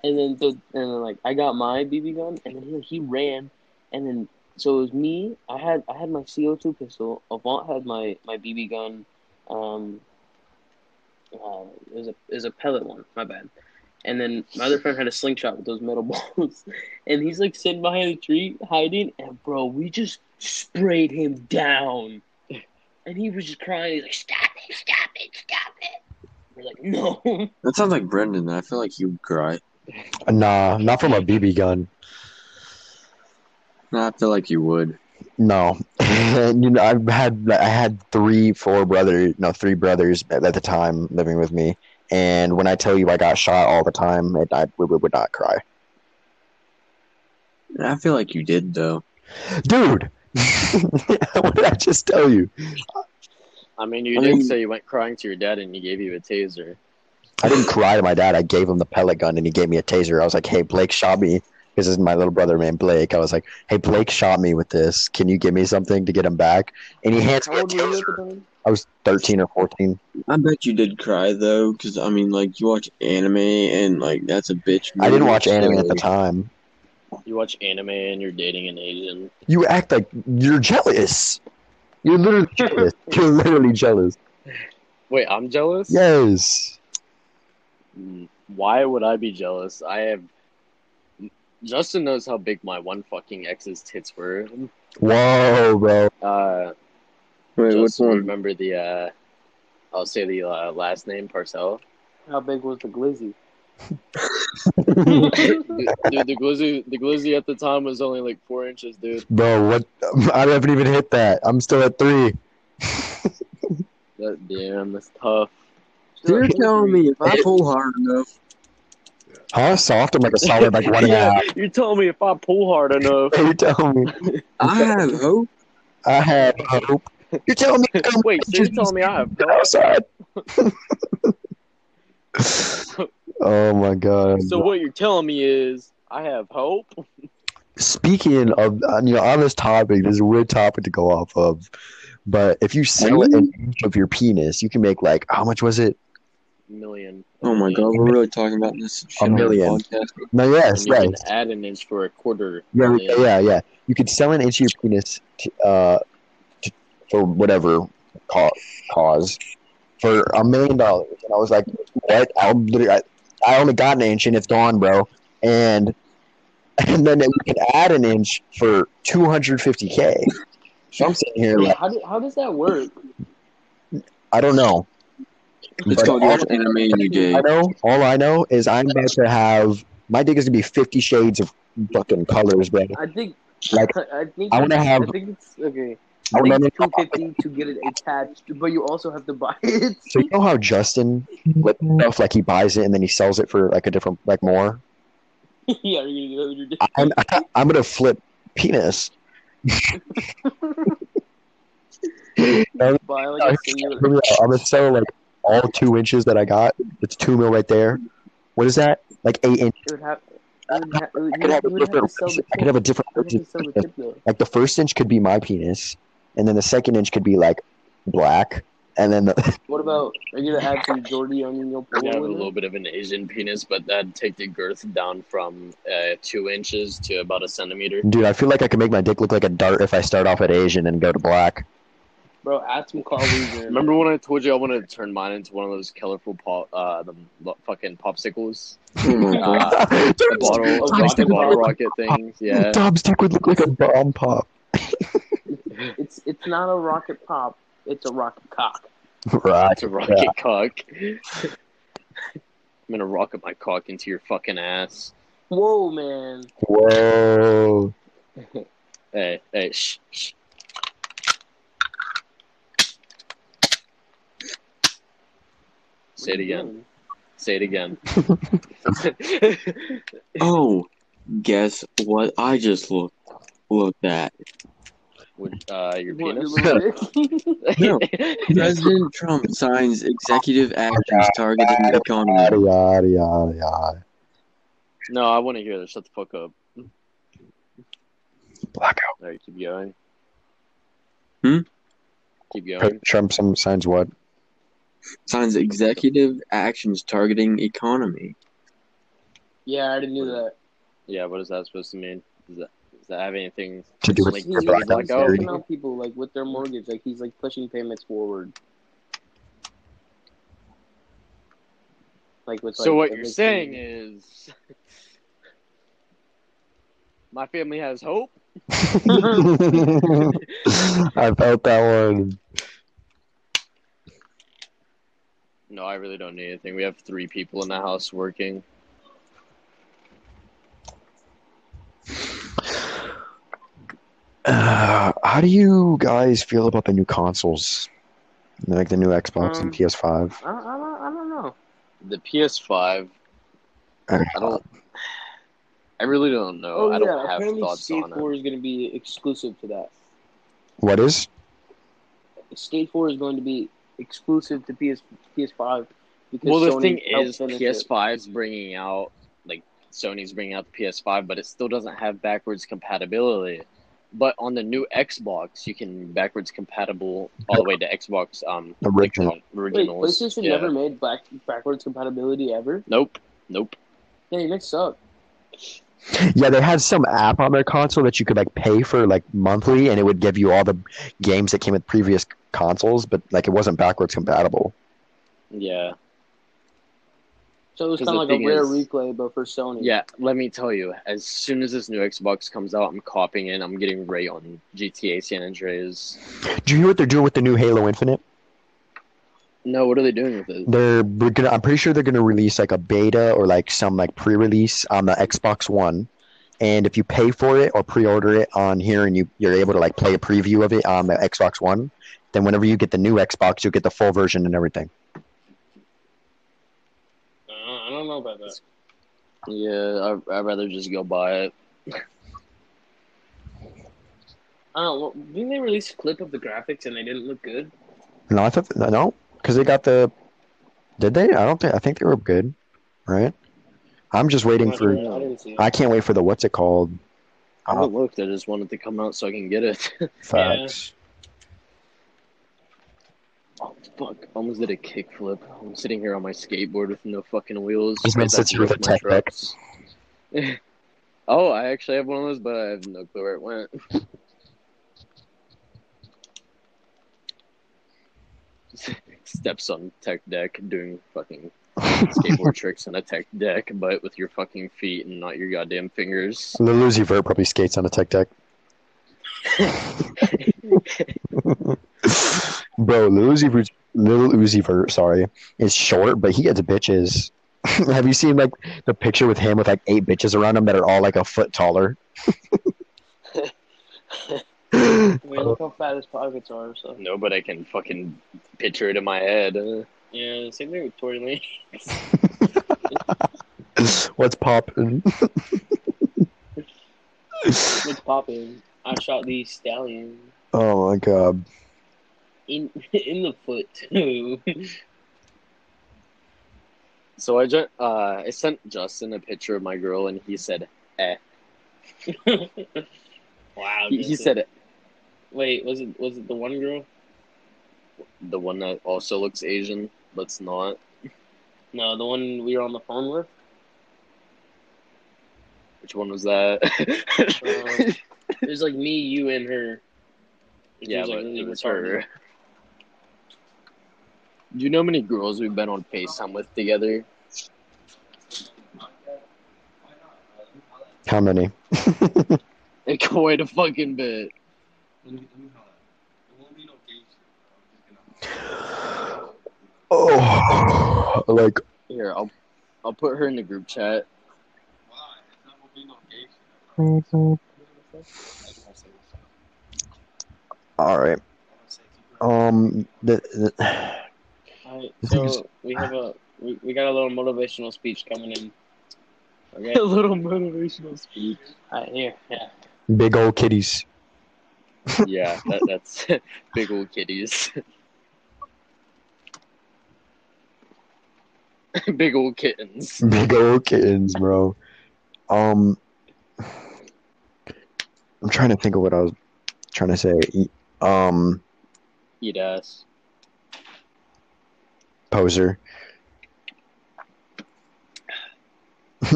and then the, and then like I got my BB gun, and then he, he ran, and then so it was me. I had I had my CO two pistol. Avant had my my BB gun. Um, uh, it was a it was a pellet one. My bad. And then my other friend had a slingshot with those metal balls, and he's like sitting behind a tree hiding. And bro, we just sprayed him down, and he was just crying. He's like, "Stop it! Stop it! Stop it!" We're like, "No." That sounds like Brendan. I feel like he would cry. Nah, not from a BB gun. No, I feel like you would. No, you know I've had I had three, four brothers, no, three brothers at, at the time living with me, and when I tell you I got shot all the time, it, I we, we would not cry, I feel like you did though. dude. what did I just tell you? I mean, you I did mean- say you went crying to your dad and he gave you a taser. I didn't cry to my dad. I gave him the pellet gun and he gave me a taser. I was like, "Hey, Blake shot me." This is my little brother named Blake. I was like, "Hey, Blake shot me with this. Can you give me something to get him back?" And he hands How me a old you taser. The time? I was thirteen or fourteen. I bet you did cry though, because I mean, like you watch anime and like that's a bitch. I didn't watch anime at the time. You watch anime and you're dating an Asian. You act like you're jealous. You're literally jealous. You're literally jealous. Wait, I'm jealous? Yes. Mm, Why would I be jealous? I have. Justin knows how big my one fucking ex's tits were. Whoa, bro. Uh, Wait, which one? remember the, uh, I'll say the uh, last name, Parcell? How big was the glizzy? dude, dude, the glizzy, the glizzy at the time was only like four inches, dude. Bro, what? I haven't even hit that. I'm still at three. That, damn, that's tough. You're telling me if I pull hard enough, Huh? Soft? I'm like a solid like one and a half. You're telling me if I pull hard enough. You're telling me I have hope. I have hope. You're telling me Wait, so you're telling me I have Get outside. oh my god. So what you're telling me is I have hope. Speaking of, uh, you know, on this topic, there's a weird topic to go off of. But if you sell it an inch of your penis, you can make like how much was it? Million. Oh my god, we're really talking about this shit on the million. podcast. No, yes, And you yes, can add an inch for a quarter. yeah, million. yeah, yeah. You could sell an inch of your penis to, uh, to, for whatever cause for a million dollars. And I was like, what? I'll literally, I, I only got an inch and it's gone, bro. And and then we can add an inch for 250k. So I'm sitting here Wait, like, how, do, how does that work? I don't know. It's But called all- anime and you gay. I know. All I know is I'm about to have my dick is gonna be 50 shades of fucking colors, bro. I think Like, I think I wanna have- I think it's okay. I I think wanna it's two fifty to get it attached, but you also have to buy it. So you know how Justin with mm-hmm. stuff like he buys it and then he sells it for like a different like more. yeah, are you gonna get your dick? I'm I'm gonna flip penis. buy like. I'm gonna sell like all two inches that I got. It's two mil right there. What is that? Like eight inches. It would have. It would ha- I could have a you have to different. I could have a different. You would have to sell the tip though. Like the first inch could be my penis, and then the second inch could be like black, and then the, What about are you gonna add some Giordano I have a little there? bit of an Asian penis, but that'd take the girth down from uh, two inches to about a centimeter. dude, I feel like I could make my dick look like a dart if I start off at Asian and go to black. Bro, add some colors in. Remember when I told you I wanted to turn mine into one of those colorful pop, uh, the lo- fucking popsicles, Oh my god. uh, the bottle, rocket the bottle rocket things? Yeah. Tom's dick would look like a bomb pop. It's it's not a rocket pop. It's a rocket cock. right. It's a rocket cock. I'm gonna rocket my cock into your fucking ass. Whoa, man. Whoa. Hey, hey, shh, shh. Say it again. Say it again. Oh, guess what I just looked looked at? Would, uh, your What, penis? your? No. President Trump signs executive actions targeting the economy. Yada yada yada yada. no, I want to hear this. Shut the fuck up. Blackout. All right, keep going. Hmm? Keep going. Trump signs what? Signs executive actions targeting economy. yeah, I already knew that. Yeah, what is that supposed to mean? Does that, does that have anything To do with like, He's, your to he's, the blackout he's helping out people like with their mortgage. Like he's like pushing payments forward. Like with So like, what you're eviction. saying is, my family has hope. I felt that one. No, I really don't need anything. We have three people in the house working. Uh, how do you guys feel about the new consoles? Like the new Xbox Um, and PS5? I, I, don't, I don't know. The PS5, I don't. I really don't know. Oh I don't have apparently thoughts Skate on Four is going to be exclusive to that. What is? Skate Four is going to be exclusive to PS PS5 because Well, the Sony thing is, finish it. PS5's bringing out like Sony's bringing out the PS5, but it still doesn't have backwards compatibility. But on the new Xbox, you can backwards compatible all the way to Xbox um like Original. the Wait, originals. PlayStation Yeah. never made back backwards compatibility ever. Nope. Nope. Yeah, you mixed up. Yeah, they had some app on their console that you could like pay for like monthly, and it would give you all the games that came with previous consoles, but like it wasn't backwards compatible. Yeah. So it was 'Cause kind of like a rare is- replay, but for Sony. Yeah, let me tell you, as soon as this new Xbox comes out, I'm copying it. I'm getting right on GTA San Andreas. Do you hear what they're doing with the new Halo Infinite? No, what are they doing with it? They're we're gonna. I'm pretty sure they're gonna release like a beta or like some like pre-release on the Xbox One, and if you pay for it or pre-order it on here, and you you're able to like play a preview of it on the Xbox One, then whenever you get the new Xbox, you'll get the full version and everything. Uh, I don't know about that. Yeah, I, I'd rather just go buy it. I don't know. well, Didn't they release a clip of the graphics and they didn't look good? No, I thought no, because they got the. Did they? I don't think. I think they were good, right? I'm just waiting I for. I didn't see it. I can't wait for the what's it called? I Uh, haven't looked. I just wanted to come out so I can get it. facts. Oh, fuck. Almost did a kickflip. I'm sitting here on my skateboard with no fucking wheels. This man sits here with a tech deck. oh, I actually have one of those, but I have no clue where it went. Steps on tech deck doing fucking skateboard tricks on a tech deck, but with your fucking feet and not your goddamn fingers. Lil Uzi Vert probably skates on a tech deck. Bro, Lil Uzi Vert, Lil Uzi Vert, sorry, is short, but he gets bitches. Have you seen like the picture with him with like eight bitches around him that are all like a foot taller? I mean, look how fat his pockets are. So No, but I can fucking picture it in my head. Uh, yeah, same thing with Tory Lanez. What's poppin'? What's popping? I shot the stallion Oh my god. In in the foot too. So I just uh I sent Justin a picture of my girl and he said eh. wow. He, he said Wait, was it was it the one girl? The one that also looks Asian, but's not. No, the one we were on the phone with. Which one was that? Uh, It was like me, you, and her. She yeah, was, like, really it was retarded. her. Do you know how many girls we've been on FaceTime with together? How many? Quite a fucking bit. Oh, like Here, I'll I'll put her in the group chat. all right. Um, the, the Alright, The thing is- so we have a we, we got a little motivational speech coming in. Okay. A little motivational speech. Alright, here, yeah. big old kitties. Yeah, that, that's big old kitties. big old kittens. Big old kittens, bro. Um, I'm trying to think of what I was trying to say. Um, Eat ass. Poser.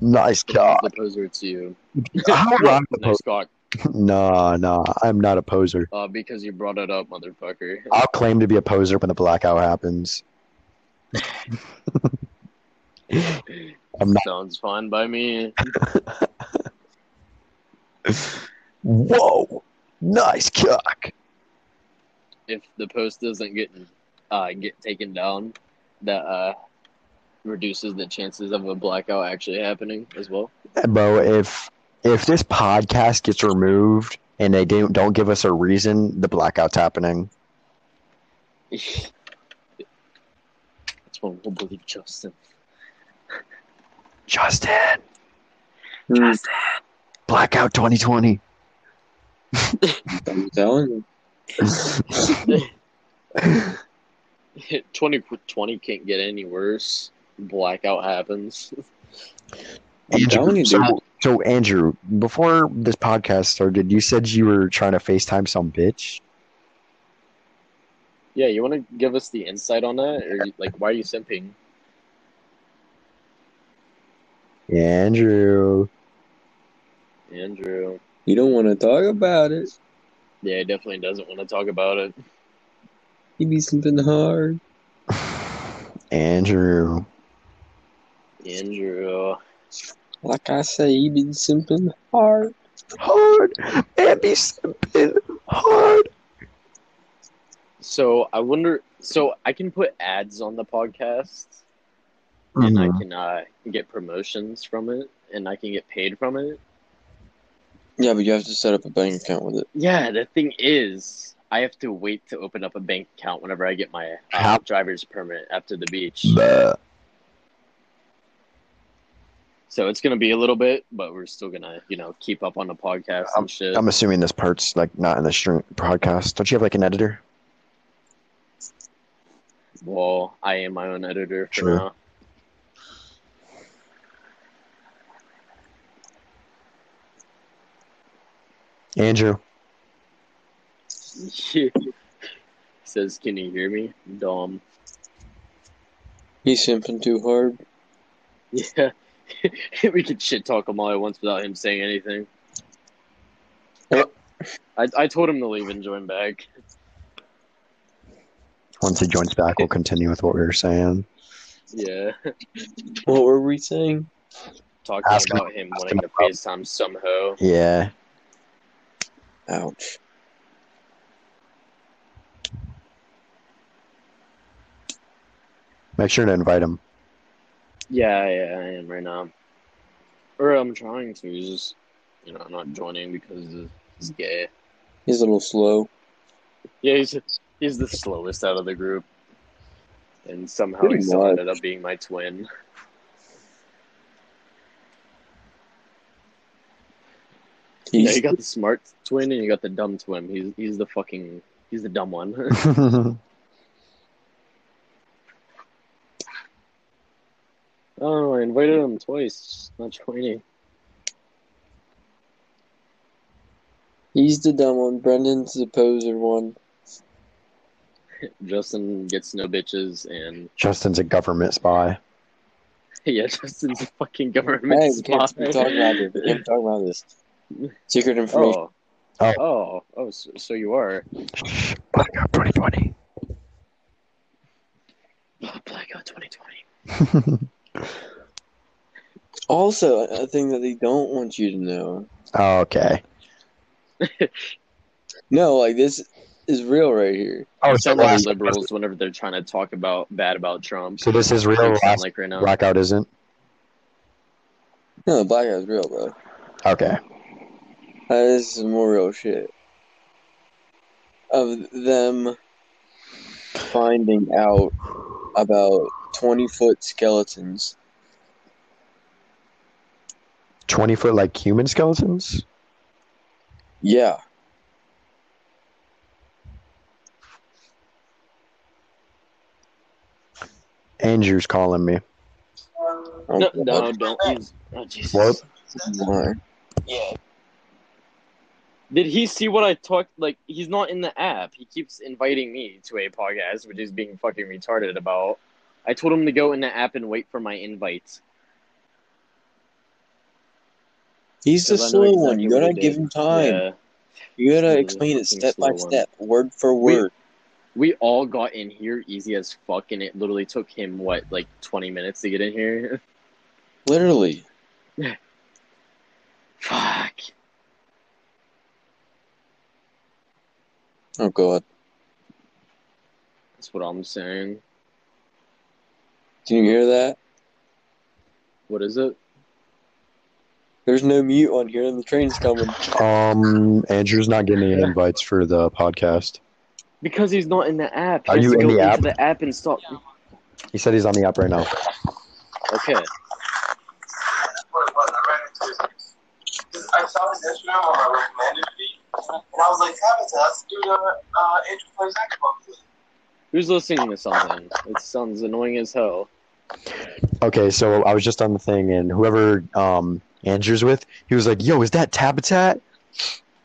nice cock. The poser it's you. How am I Nice cock. Nah, nah, I'm not a poser. Uh, because you brought it up, motherfucker. I'll claim to be a poser when the blackout happens. I'm not. Sounds fine by me. Whoa, nice cock. If the post doesn't get uh get taken down, that uh reduces the chances of a blackout actually happening as well. bro if if this podcast gets removed and they don't don't give us a reason the blackout's happening That's when we'll believe Justin. justin Hmm. justin blackout 2020 I'm telling you. 2020 can't get any worse. Blackout happens. I'm you, so, so andrew before this podcast started you said you were trying to facetime some bitch Yeah, you want to give us the insight on that, or like, why are you simping? andrew Andrew. You don't want to talk about it. Yeah, he definitely doesn't want to talk about it. You be something hard. andrew Andrew. Like I say, you been something hard. hard and be simping hard So I wonder. So I can put ads on the podcast, and I Mhm. can uh, get promotions from it, and I can get paid from it. Yeah, but you have to set up a bank account with it. Yeah, the thing is, I have to wait to open up a bank account whenever I get my uh, driver's permit after the beach. Bleh. So it's gonna be a little bit, but we're still gonna, you know, keep up on the podcast and shit. i'm assuming this part's like not in the stream podcast don't you have like an editor well, I am my own editor for True. now. andrew Says, can you hear me? Dom. He's simping too hard. Yeah. we could shit talk him all at once without him saying anything. Yep. I, I told him to leave and join back. once he joins back we'll continue with what we were saying Yeah. What were we saying? Talking Ask about him ask wanting him to about- FaceTime somehow. yeah Ouch. Make sure to invite him Yeah, yeah, I am right now. Or I'm trying to. He's just, you know, not joining because he's gay. He's a little slow. Yeah, he's he's the slowest out of the group, and somehow Pretty he still much. ended up being my twin. Yeah, you got the smart twin and you got the dumb twin. He's he's the fucking he's the dumb one. oh, I invited him twice, not joining. He's the dumb one. Brendan's the poser one. Justin gets no bitches, and Justin's a government spy. yeah, Justin's a fucking government Hey, we spy. can't keep talking about this. We can't talk about this. Secret oh. information. Oh. Oh. Oh, oh, so, so you are. Blackout 2020. Blackout 2020. Also, a thing that they don't want you to know. Oh, okay. No, like this is real right here. Oh, sound so, like so liberals whenever they're trying to talk about bad about Trump. So this is real. Last like right now. blackout isn't. No, the blackout's real, bro. Okay. Uh, this is more real shit. Of them finding out about 20 foot skeletons. 20 foot like human skeletons? Yeah. Andrew's calling me. Oh, No, no, don't. He's, oh, Jesus. What? Why? Did he see what I talked? Like, he's not in the app. He keeps inviting me to a podcast, which is being fucking retarded about. I told him to go in the app and wait for my invite. He's the Because I know slow exactly one. You gotta give did. him time. Yeah. You gotta explain it step by one. step, word for We- word. We all got in here easy as fuck, and it literally took him, what, like 20 minutes to get in here? Literally. Fuck. Oh god. That's what I'm saying. Can you hear that? What is it? There's no mute on here and the train's coming. Um, Andrew's not getting any invites for the podcast. Because he's not in the app. He Are has you to in go the into app? the app and stop. He said he's on the app right now. Okay. I saw his Instagram on my recommended feed, and I was like, Habitat, let's do the uh, Andrew plays Xbox. Who's listening to something? It sounds annoying as hell. Okay, so I was just on the thing, and whoever um Andrew's with, he was like, "Yo, is that Tabitat?"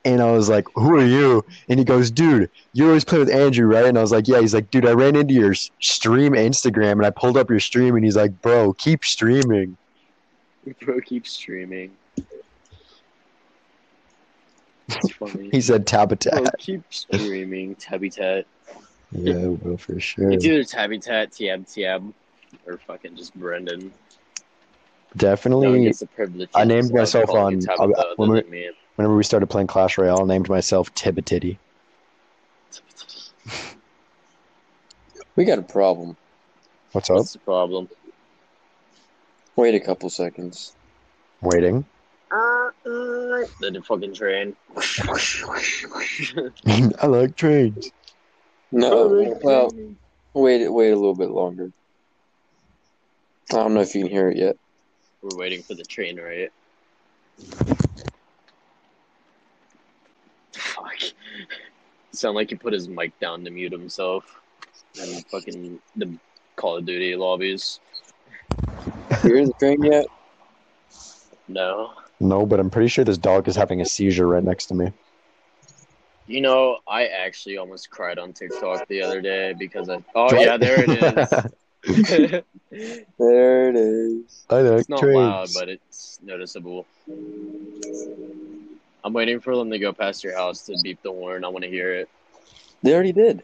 And I was like, "Who are you?" And he goes, "Dude, you always play with Andrew, right?" And I was like, "Yeah." He's like, "Dude, I ran into your stream Instagram, and I pulled up your stream, and he's like, "Bro, keep streaming." Bro keep streaming. It's funny. He said Bro, Tabitat. keep streaming, Tabby Tat. Yeah, bro, for sure. It's either Tabby Tat, Tiab Tiab, or fucking just Brendan. Definitely. gets. I named myself on- you Tabitha uh, when we- Whenever we started playing Clash Royale, I named myself Tibitity. We got a problem. What's up? What's the problem? Wait a couple seconds. Waiting. Uh. Then the fucking train. I like trains. No, well, wait, wait a little bit longer. I don't know if you can hear it yet. We're waiting for the train, right? Fuck. Sound like he put his mic down to mute himself. And fucking the Call of Duty lobbies. You hear the train yet? No. No, but I'm pretty sure this dog is having a seizure right next to me. You know, I actually almost cried on TikTok the other day because I. Oh yeah, there it is. There it is. I like it's not trains. loud, but it's noticeable. I'm waiting for them to go past your house to beep the horn. I want to hear it. They already did.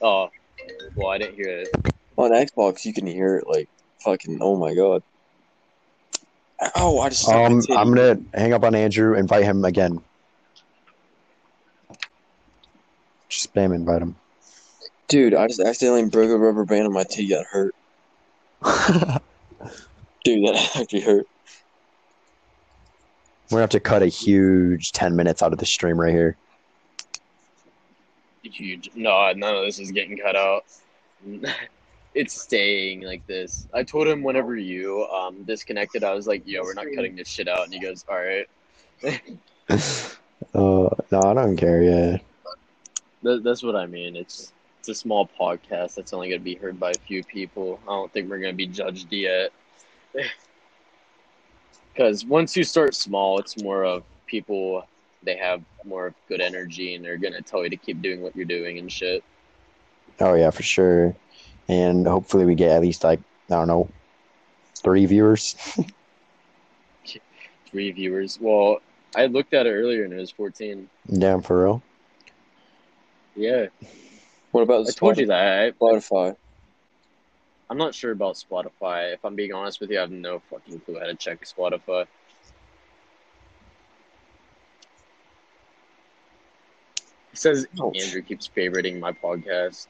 Oh, well, I didn't hear it. On Xbox, you can hear it like fucking. Oh my god. Oh, I just. Um. I'm gonna hang up on Andrew. Invite him again. Just spam invite him. Dude, I just accidentally broke a rubber band on my titty. Got hurt. Dude, that actually hurt. We're gonna have to cut a huge ten minutes out of the stream right here. Huge. No, none of this is getting cut out. It's staying like this. I told him whenever you um disconnected, I was like, "Yo, we're not cutting this shit out," and he goes, "All right." Uh, no, I don't care. Yeah, That, that's what I mean. It's it's a small podcast that's only going to be heard by a few people. I don't think we're going to be judged yet. Because once you start small, it's more of people they have more of good energy and they're gonna tell you to keep doing what you're doing and shit. Oh yeah, for sure. And hopefully we get at least like I don't know, three viewers. Three viewers. Well, I looked at it earlier and it was 14. Damn, for real. Yeah, What about I told you that. I, Spotify. I'm not sure about Spotify. If I'm being honest with you, I have no fucking clue how to check Spotify. It says Ouch. Andrew keeps favoriting my podcast.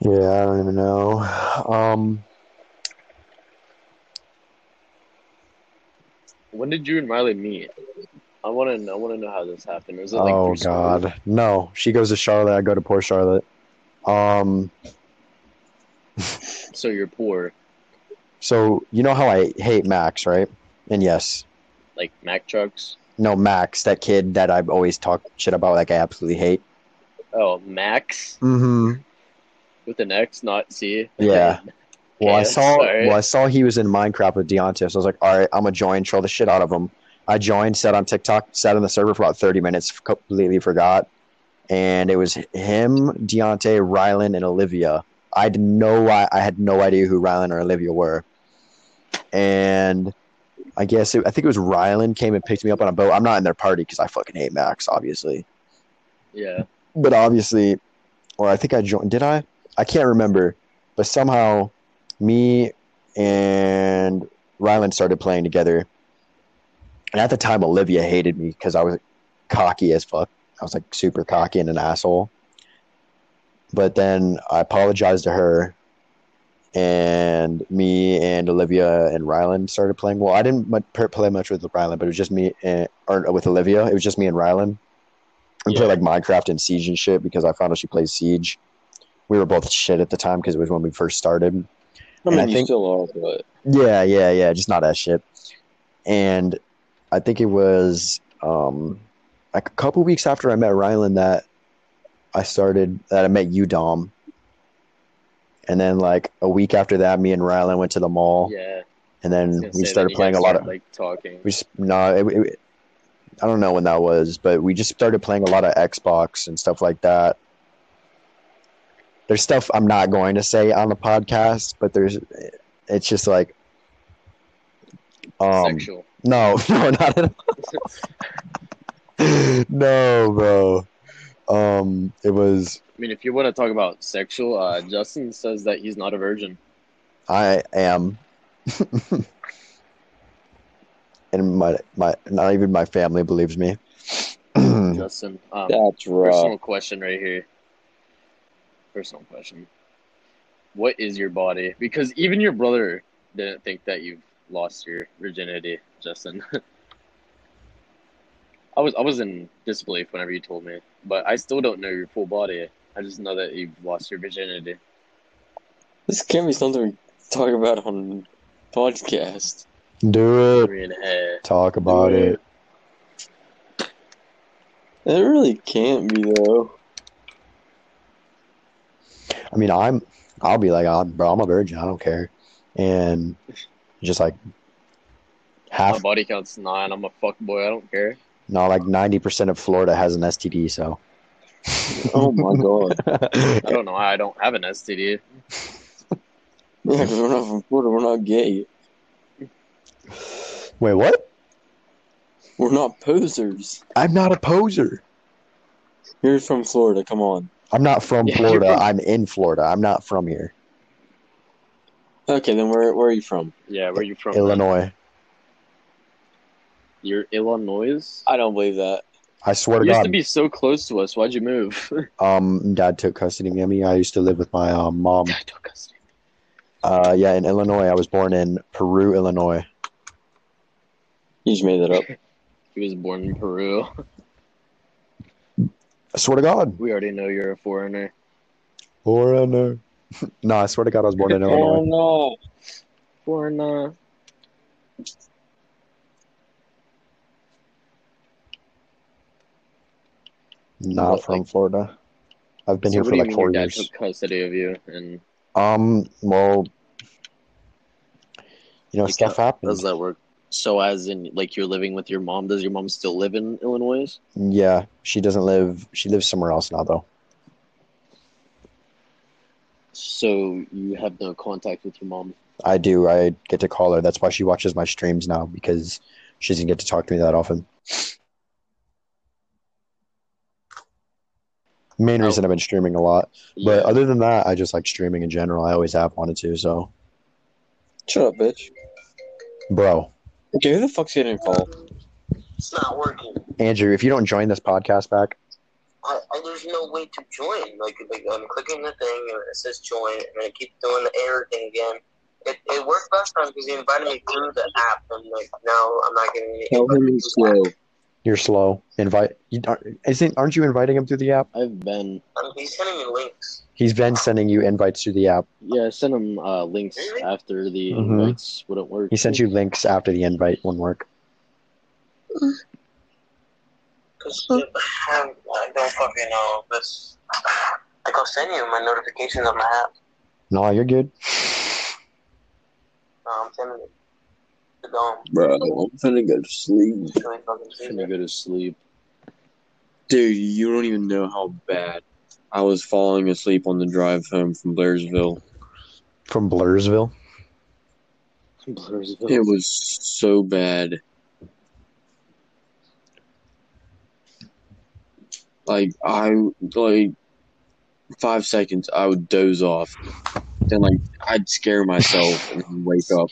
Yeah, I don't even know. Um, When did you and Riley meet? I want to know. I want to know how this happened. Was it like oh school? God, no. She goes to Charlotte. I go to poor Charlotte. Um, So you're poor, so you know how I hate Max, right? And yes, like Mack trucks. no Max, that kid that I've always talked shit about, like I absolutely hate. Oh, Max Mm-hmm. with an X, not C. Yeah. Well, I saw. sorry. Well, I saw he was in Minecraft with Deontay, so I was like, "All right, I'm gonna join, troll the shit out of him." I joined, sat on TikTok, sat on the server for about 30 minutes, completely forgot, and it was him, Deontay, Rylan, and Olivia. I had no, I, I had no idea who Rylan or Olivia were, and I guess it, I think it was Rylan came and picked me up on a boat. I'm not in their party because I fucking hate Max, obviously Yeah. but obviously, or I think I joined. Did I? I can't remember. But somehow, me and Rylan started playing together. And at the time, Olivia hated me because I was cocky as fuck. I was like super cocky and an asshole. But then I apologized to her, and me and Olivia and Rylan started playing. Well, I didn't play much with Rylan, but it was just me, and, or with Olivia. It was just me and Rylan. We Yeah. play like Minecraft and Siege and shit because I found out she plays Siege. We were both shit at the time because it was when we first started. I And mean, I you think- still are, but Yeah, yeah, yeah, just not as shit. And I think it was um like a couple weeks after I met Rylan that I started that I met you, Dom. And then like a week after that, me and Rylan went to the mall, Yeah. and then we started playing a lot of. like talking. We just no, it, it, I don't know when that was, but we just started playing a lot of Xbox and stuff like that. There's stuff I'm not going to say on the podcast, but there's, it's just like, um, Sexual. no, no, not at all. no, bro. Um, it was I mean, if you want to talk about sexual, uh, Justin says that he's not a virgin. I am, and my my not even my family believes me. Justin, um, that's rough. personal question right here. Personal question. What is your body? Because even your brother didn't think that you've lost your virginity, Justin. I was I was in disbelief whenever you told me, but I still don't know your full body. I just know that you've lost your virginity. This can't be something we talk about on podcast. Do it. Green hair. Talk about it. It really can't be though. I mean, I'm. I'll be like, oh, bro, I'm a virgin. I don't care. And just like My half, body count's nine. I'm a fuck boy. I don't care. no, like ninety percent of Florida has an STD. So. Oh my god. I don't know. why I don't have an STD. Yeah, because we're not from Florida. We're not gay. Wait, what? We're not posers. I'm not a poser. You're from Florida. Come on. I'm not from Yeah, Florida. from- I'm in Florida. I'm not from here. Okay, then where where are you from? Yeah, where are you from? man? Illinois. You're Illinois. I don't believe that. I swear to God. You used to be so close to us. Why'd you move? um, dad took custody of me. I used to live with my um, mom. Dad took custody. Uh, yeah, in Illinois. I was born in Peru, Illinois. You just made that up. He was born in Peru. I swear to God. We already know you're a foreigner. Foreigner. no, I swear to God, I was born in Illinois. oh no. Foreigner. Not What, from like- Florida. I've been So here for do you like mean four your dad years. took custody of you? And Um, well, You know, Like, stuff how happens. Does that work? So, as in, like, you're living with your mom. Does your mom still live in Illinois? Yeah, she doesn't live. She lives somewhere else now, though. So you have no contact with your mom. I do. I get to call her. That's why she watches my streams now because she doesn't get to talk to me that often. Main Oh. reason I've been streaming a lot, but Yeah. other than that, I just like streaming in general. I always have wanted to. So, Shut up, bitch. bro, Okay, who the fuck's getting a call? It's not working. Andrew, if you don't join this podcast back, I, I, there's no way to join. Like, like I'm clicking the thing and it says join, and then I keep doing the error thing again. It, it worked last time because he invited me through the app, and like now I'm not getting any. Tell him he's slow. You're slow. Invite. You, aren't- isn't aren't you inviting him through the app? I've been. Um, he's sending me links. He's been sending you invites through the app. Yeah, I sent him uh, links Really? after the Mhm. invites wouldn't work. He sent you links after the invite wouldn't work. Cause I don't fucking know this. Like I'll send you my notifications on my app. No, you're good. No, I'm sending it. To Dom. Bro, I'm finna go to sleep. Really I'm sweet. gonna go to sleep. Dude, you don't even know how bad I was falling asleep on the drive home from Blairsville. From Blairsville. Blairsville. It was so bad. Like I like five seconds I would doze off. Then like I'd scare myself and wake up.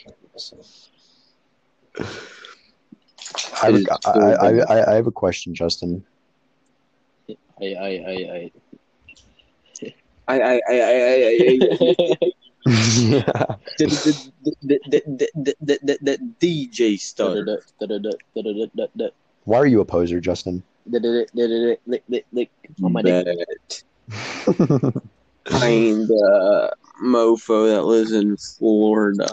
I have, It is a, so I, I, bad. I, I have a question, Justin. I, I, I, I I I I I, I, yeah. the, the, the, DJ stutter. I. Why are you a poser, Justin? I'm the mofo that lives in Florida.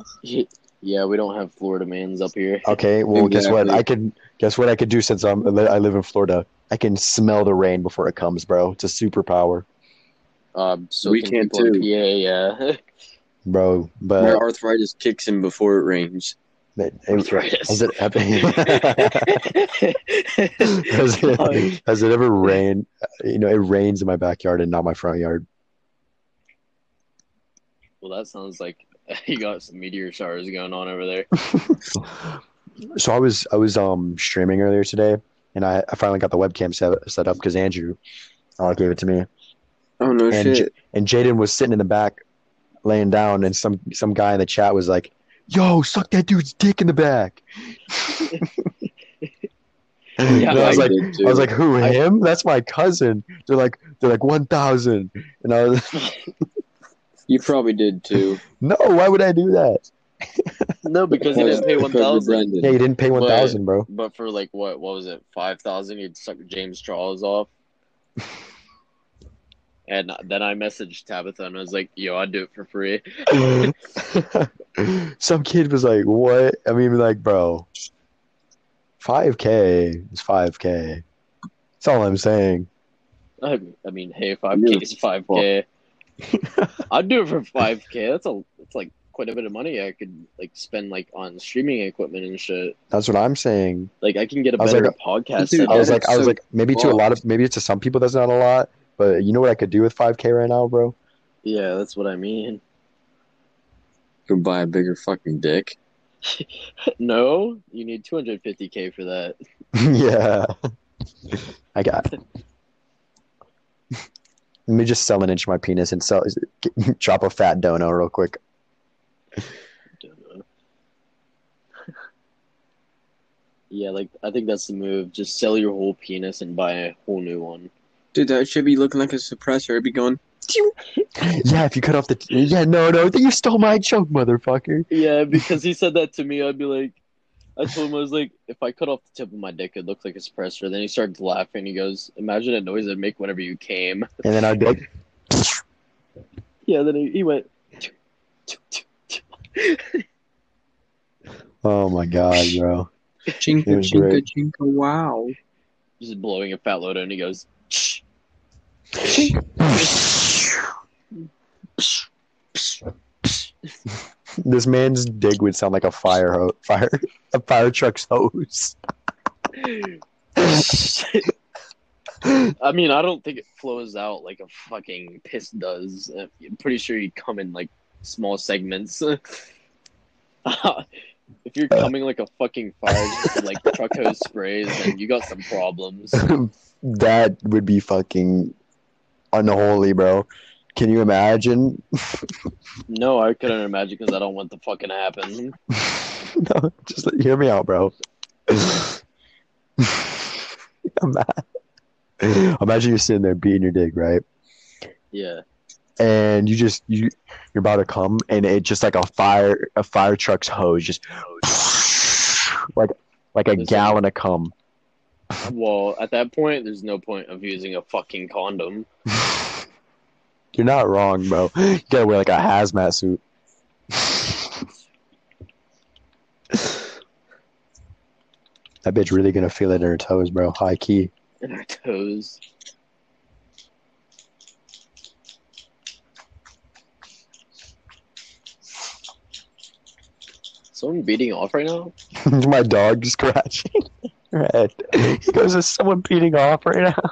Yeah, we don't have Florida mans up here. okay, well, guess what? I could guess what I could do since I'm I live in Florida. I can smell the rain before it comes, bro. It's a superpower, Um, so We can can too. PA, yeah. bro. but My But arthritis kicks in before it rains. but- Arthritis. has it has it, has it ever rained? You know, it rains in my backyard and not my front yard. well, that sounds like you got some meteor showers going on over there. so I was I was um streaming earlier today, and I, I finally got the webcam set, set up because Andrew uh, gave it to me, Oh no And shit! and Jaden was sitting in the back, laying down, and some some guy in the chat was like, "Yo, suck that dude's dick in the back." Yeah, I was I like. I was like, "Who? I- him? That's my cousin." They're like, they're like one thousand, and I was, you probably did too. "No, why would I do that?" no, because he didn't pay one Because of thousand. Yeah, you didn't pay one thousand, bro. But for like what? What was it? Five thousand? He'd suck James Charles off. And then I messaged Tabitha and I was like, "Yo, I'd do it for free." Some kid was like, "What?" I mean, like, bro, five k is five k. That's all I'm saying. I, I mean, hey, five k is five k. I'd do it for five k. That's a that's like quite a bit of money. I could like spend like on streaming equipment and shit. That's what I'm saying. Like I can get a I was better like- podcast. Dude, I was up. like, I was so like, maybe to a lot of, maybe to some people that's not a lot, but you know what I could do with five k right now, bro? yeah, that's what I mean. Go buy a bigger fucking dick. No, you need two hundred fifty k for that. yeah, I got. It. Let me just sell an inch of my penis and sell, drop a fat dono real quick. Yeah, like I think that's the move. Just sell your whole penis and buy a whole new one. Dude, that should be looking like a suppressor. It'd be going. Yeah, if you cut off the, yeah, no, no, you stole my joke, motherfucker. Yeah, because he said that to me, I'd be like, I told him I was like, if I cut off the tip of my dick, it looks like a suppressor. Then he started laughing. He goes, "Imagine a noise it'd make whenever you came." And then I'd be like, Yeah. Then he, he went. oh my god, bro. Chinka, chinka, great. chinka, wow. Just blowing a fat load, and he goes. This man's dig would sound like a fire ho- fire a fire truck's hose. I mean, I don't think it flows out like a fucking piss does. I'm pretty sure you come in like small segments. if you're coming like a fucking fire, like truck hose sprays, then you got some problems. that would be fucking unholy, bro. Can you imagine? No, I couldn't imagine because I don't want the fucking happen. no, just hear me out, bro. Ima- Imagine you're sitting there beating your dick, right? Yeah. And you just you you're about to come, and it just like a fire a fire truck's hose, just like like a gallon of cum. Well, at that point, there's no point of using a fucking condom. You're not wrong, bro. You gotta wear like a hazmat suit. that bitch really gonna feel it in her toes, bro. High key. in her toes. Someone beating off right now? My dog scratching her head. He goes, "Is someone beating off right now?"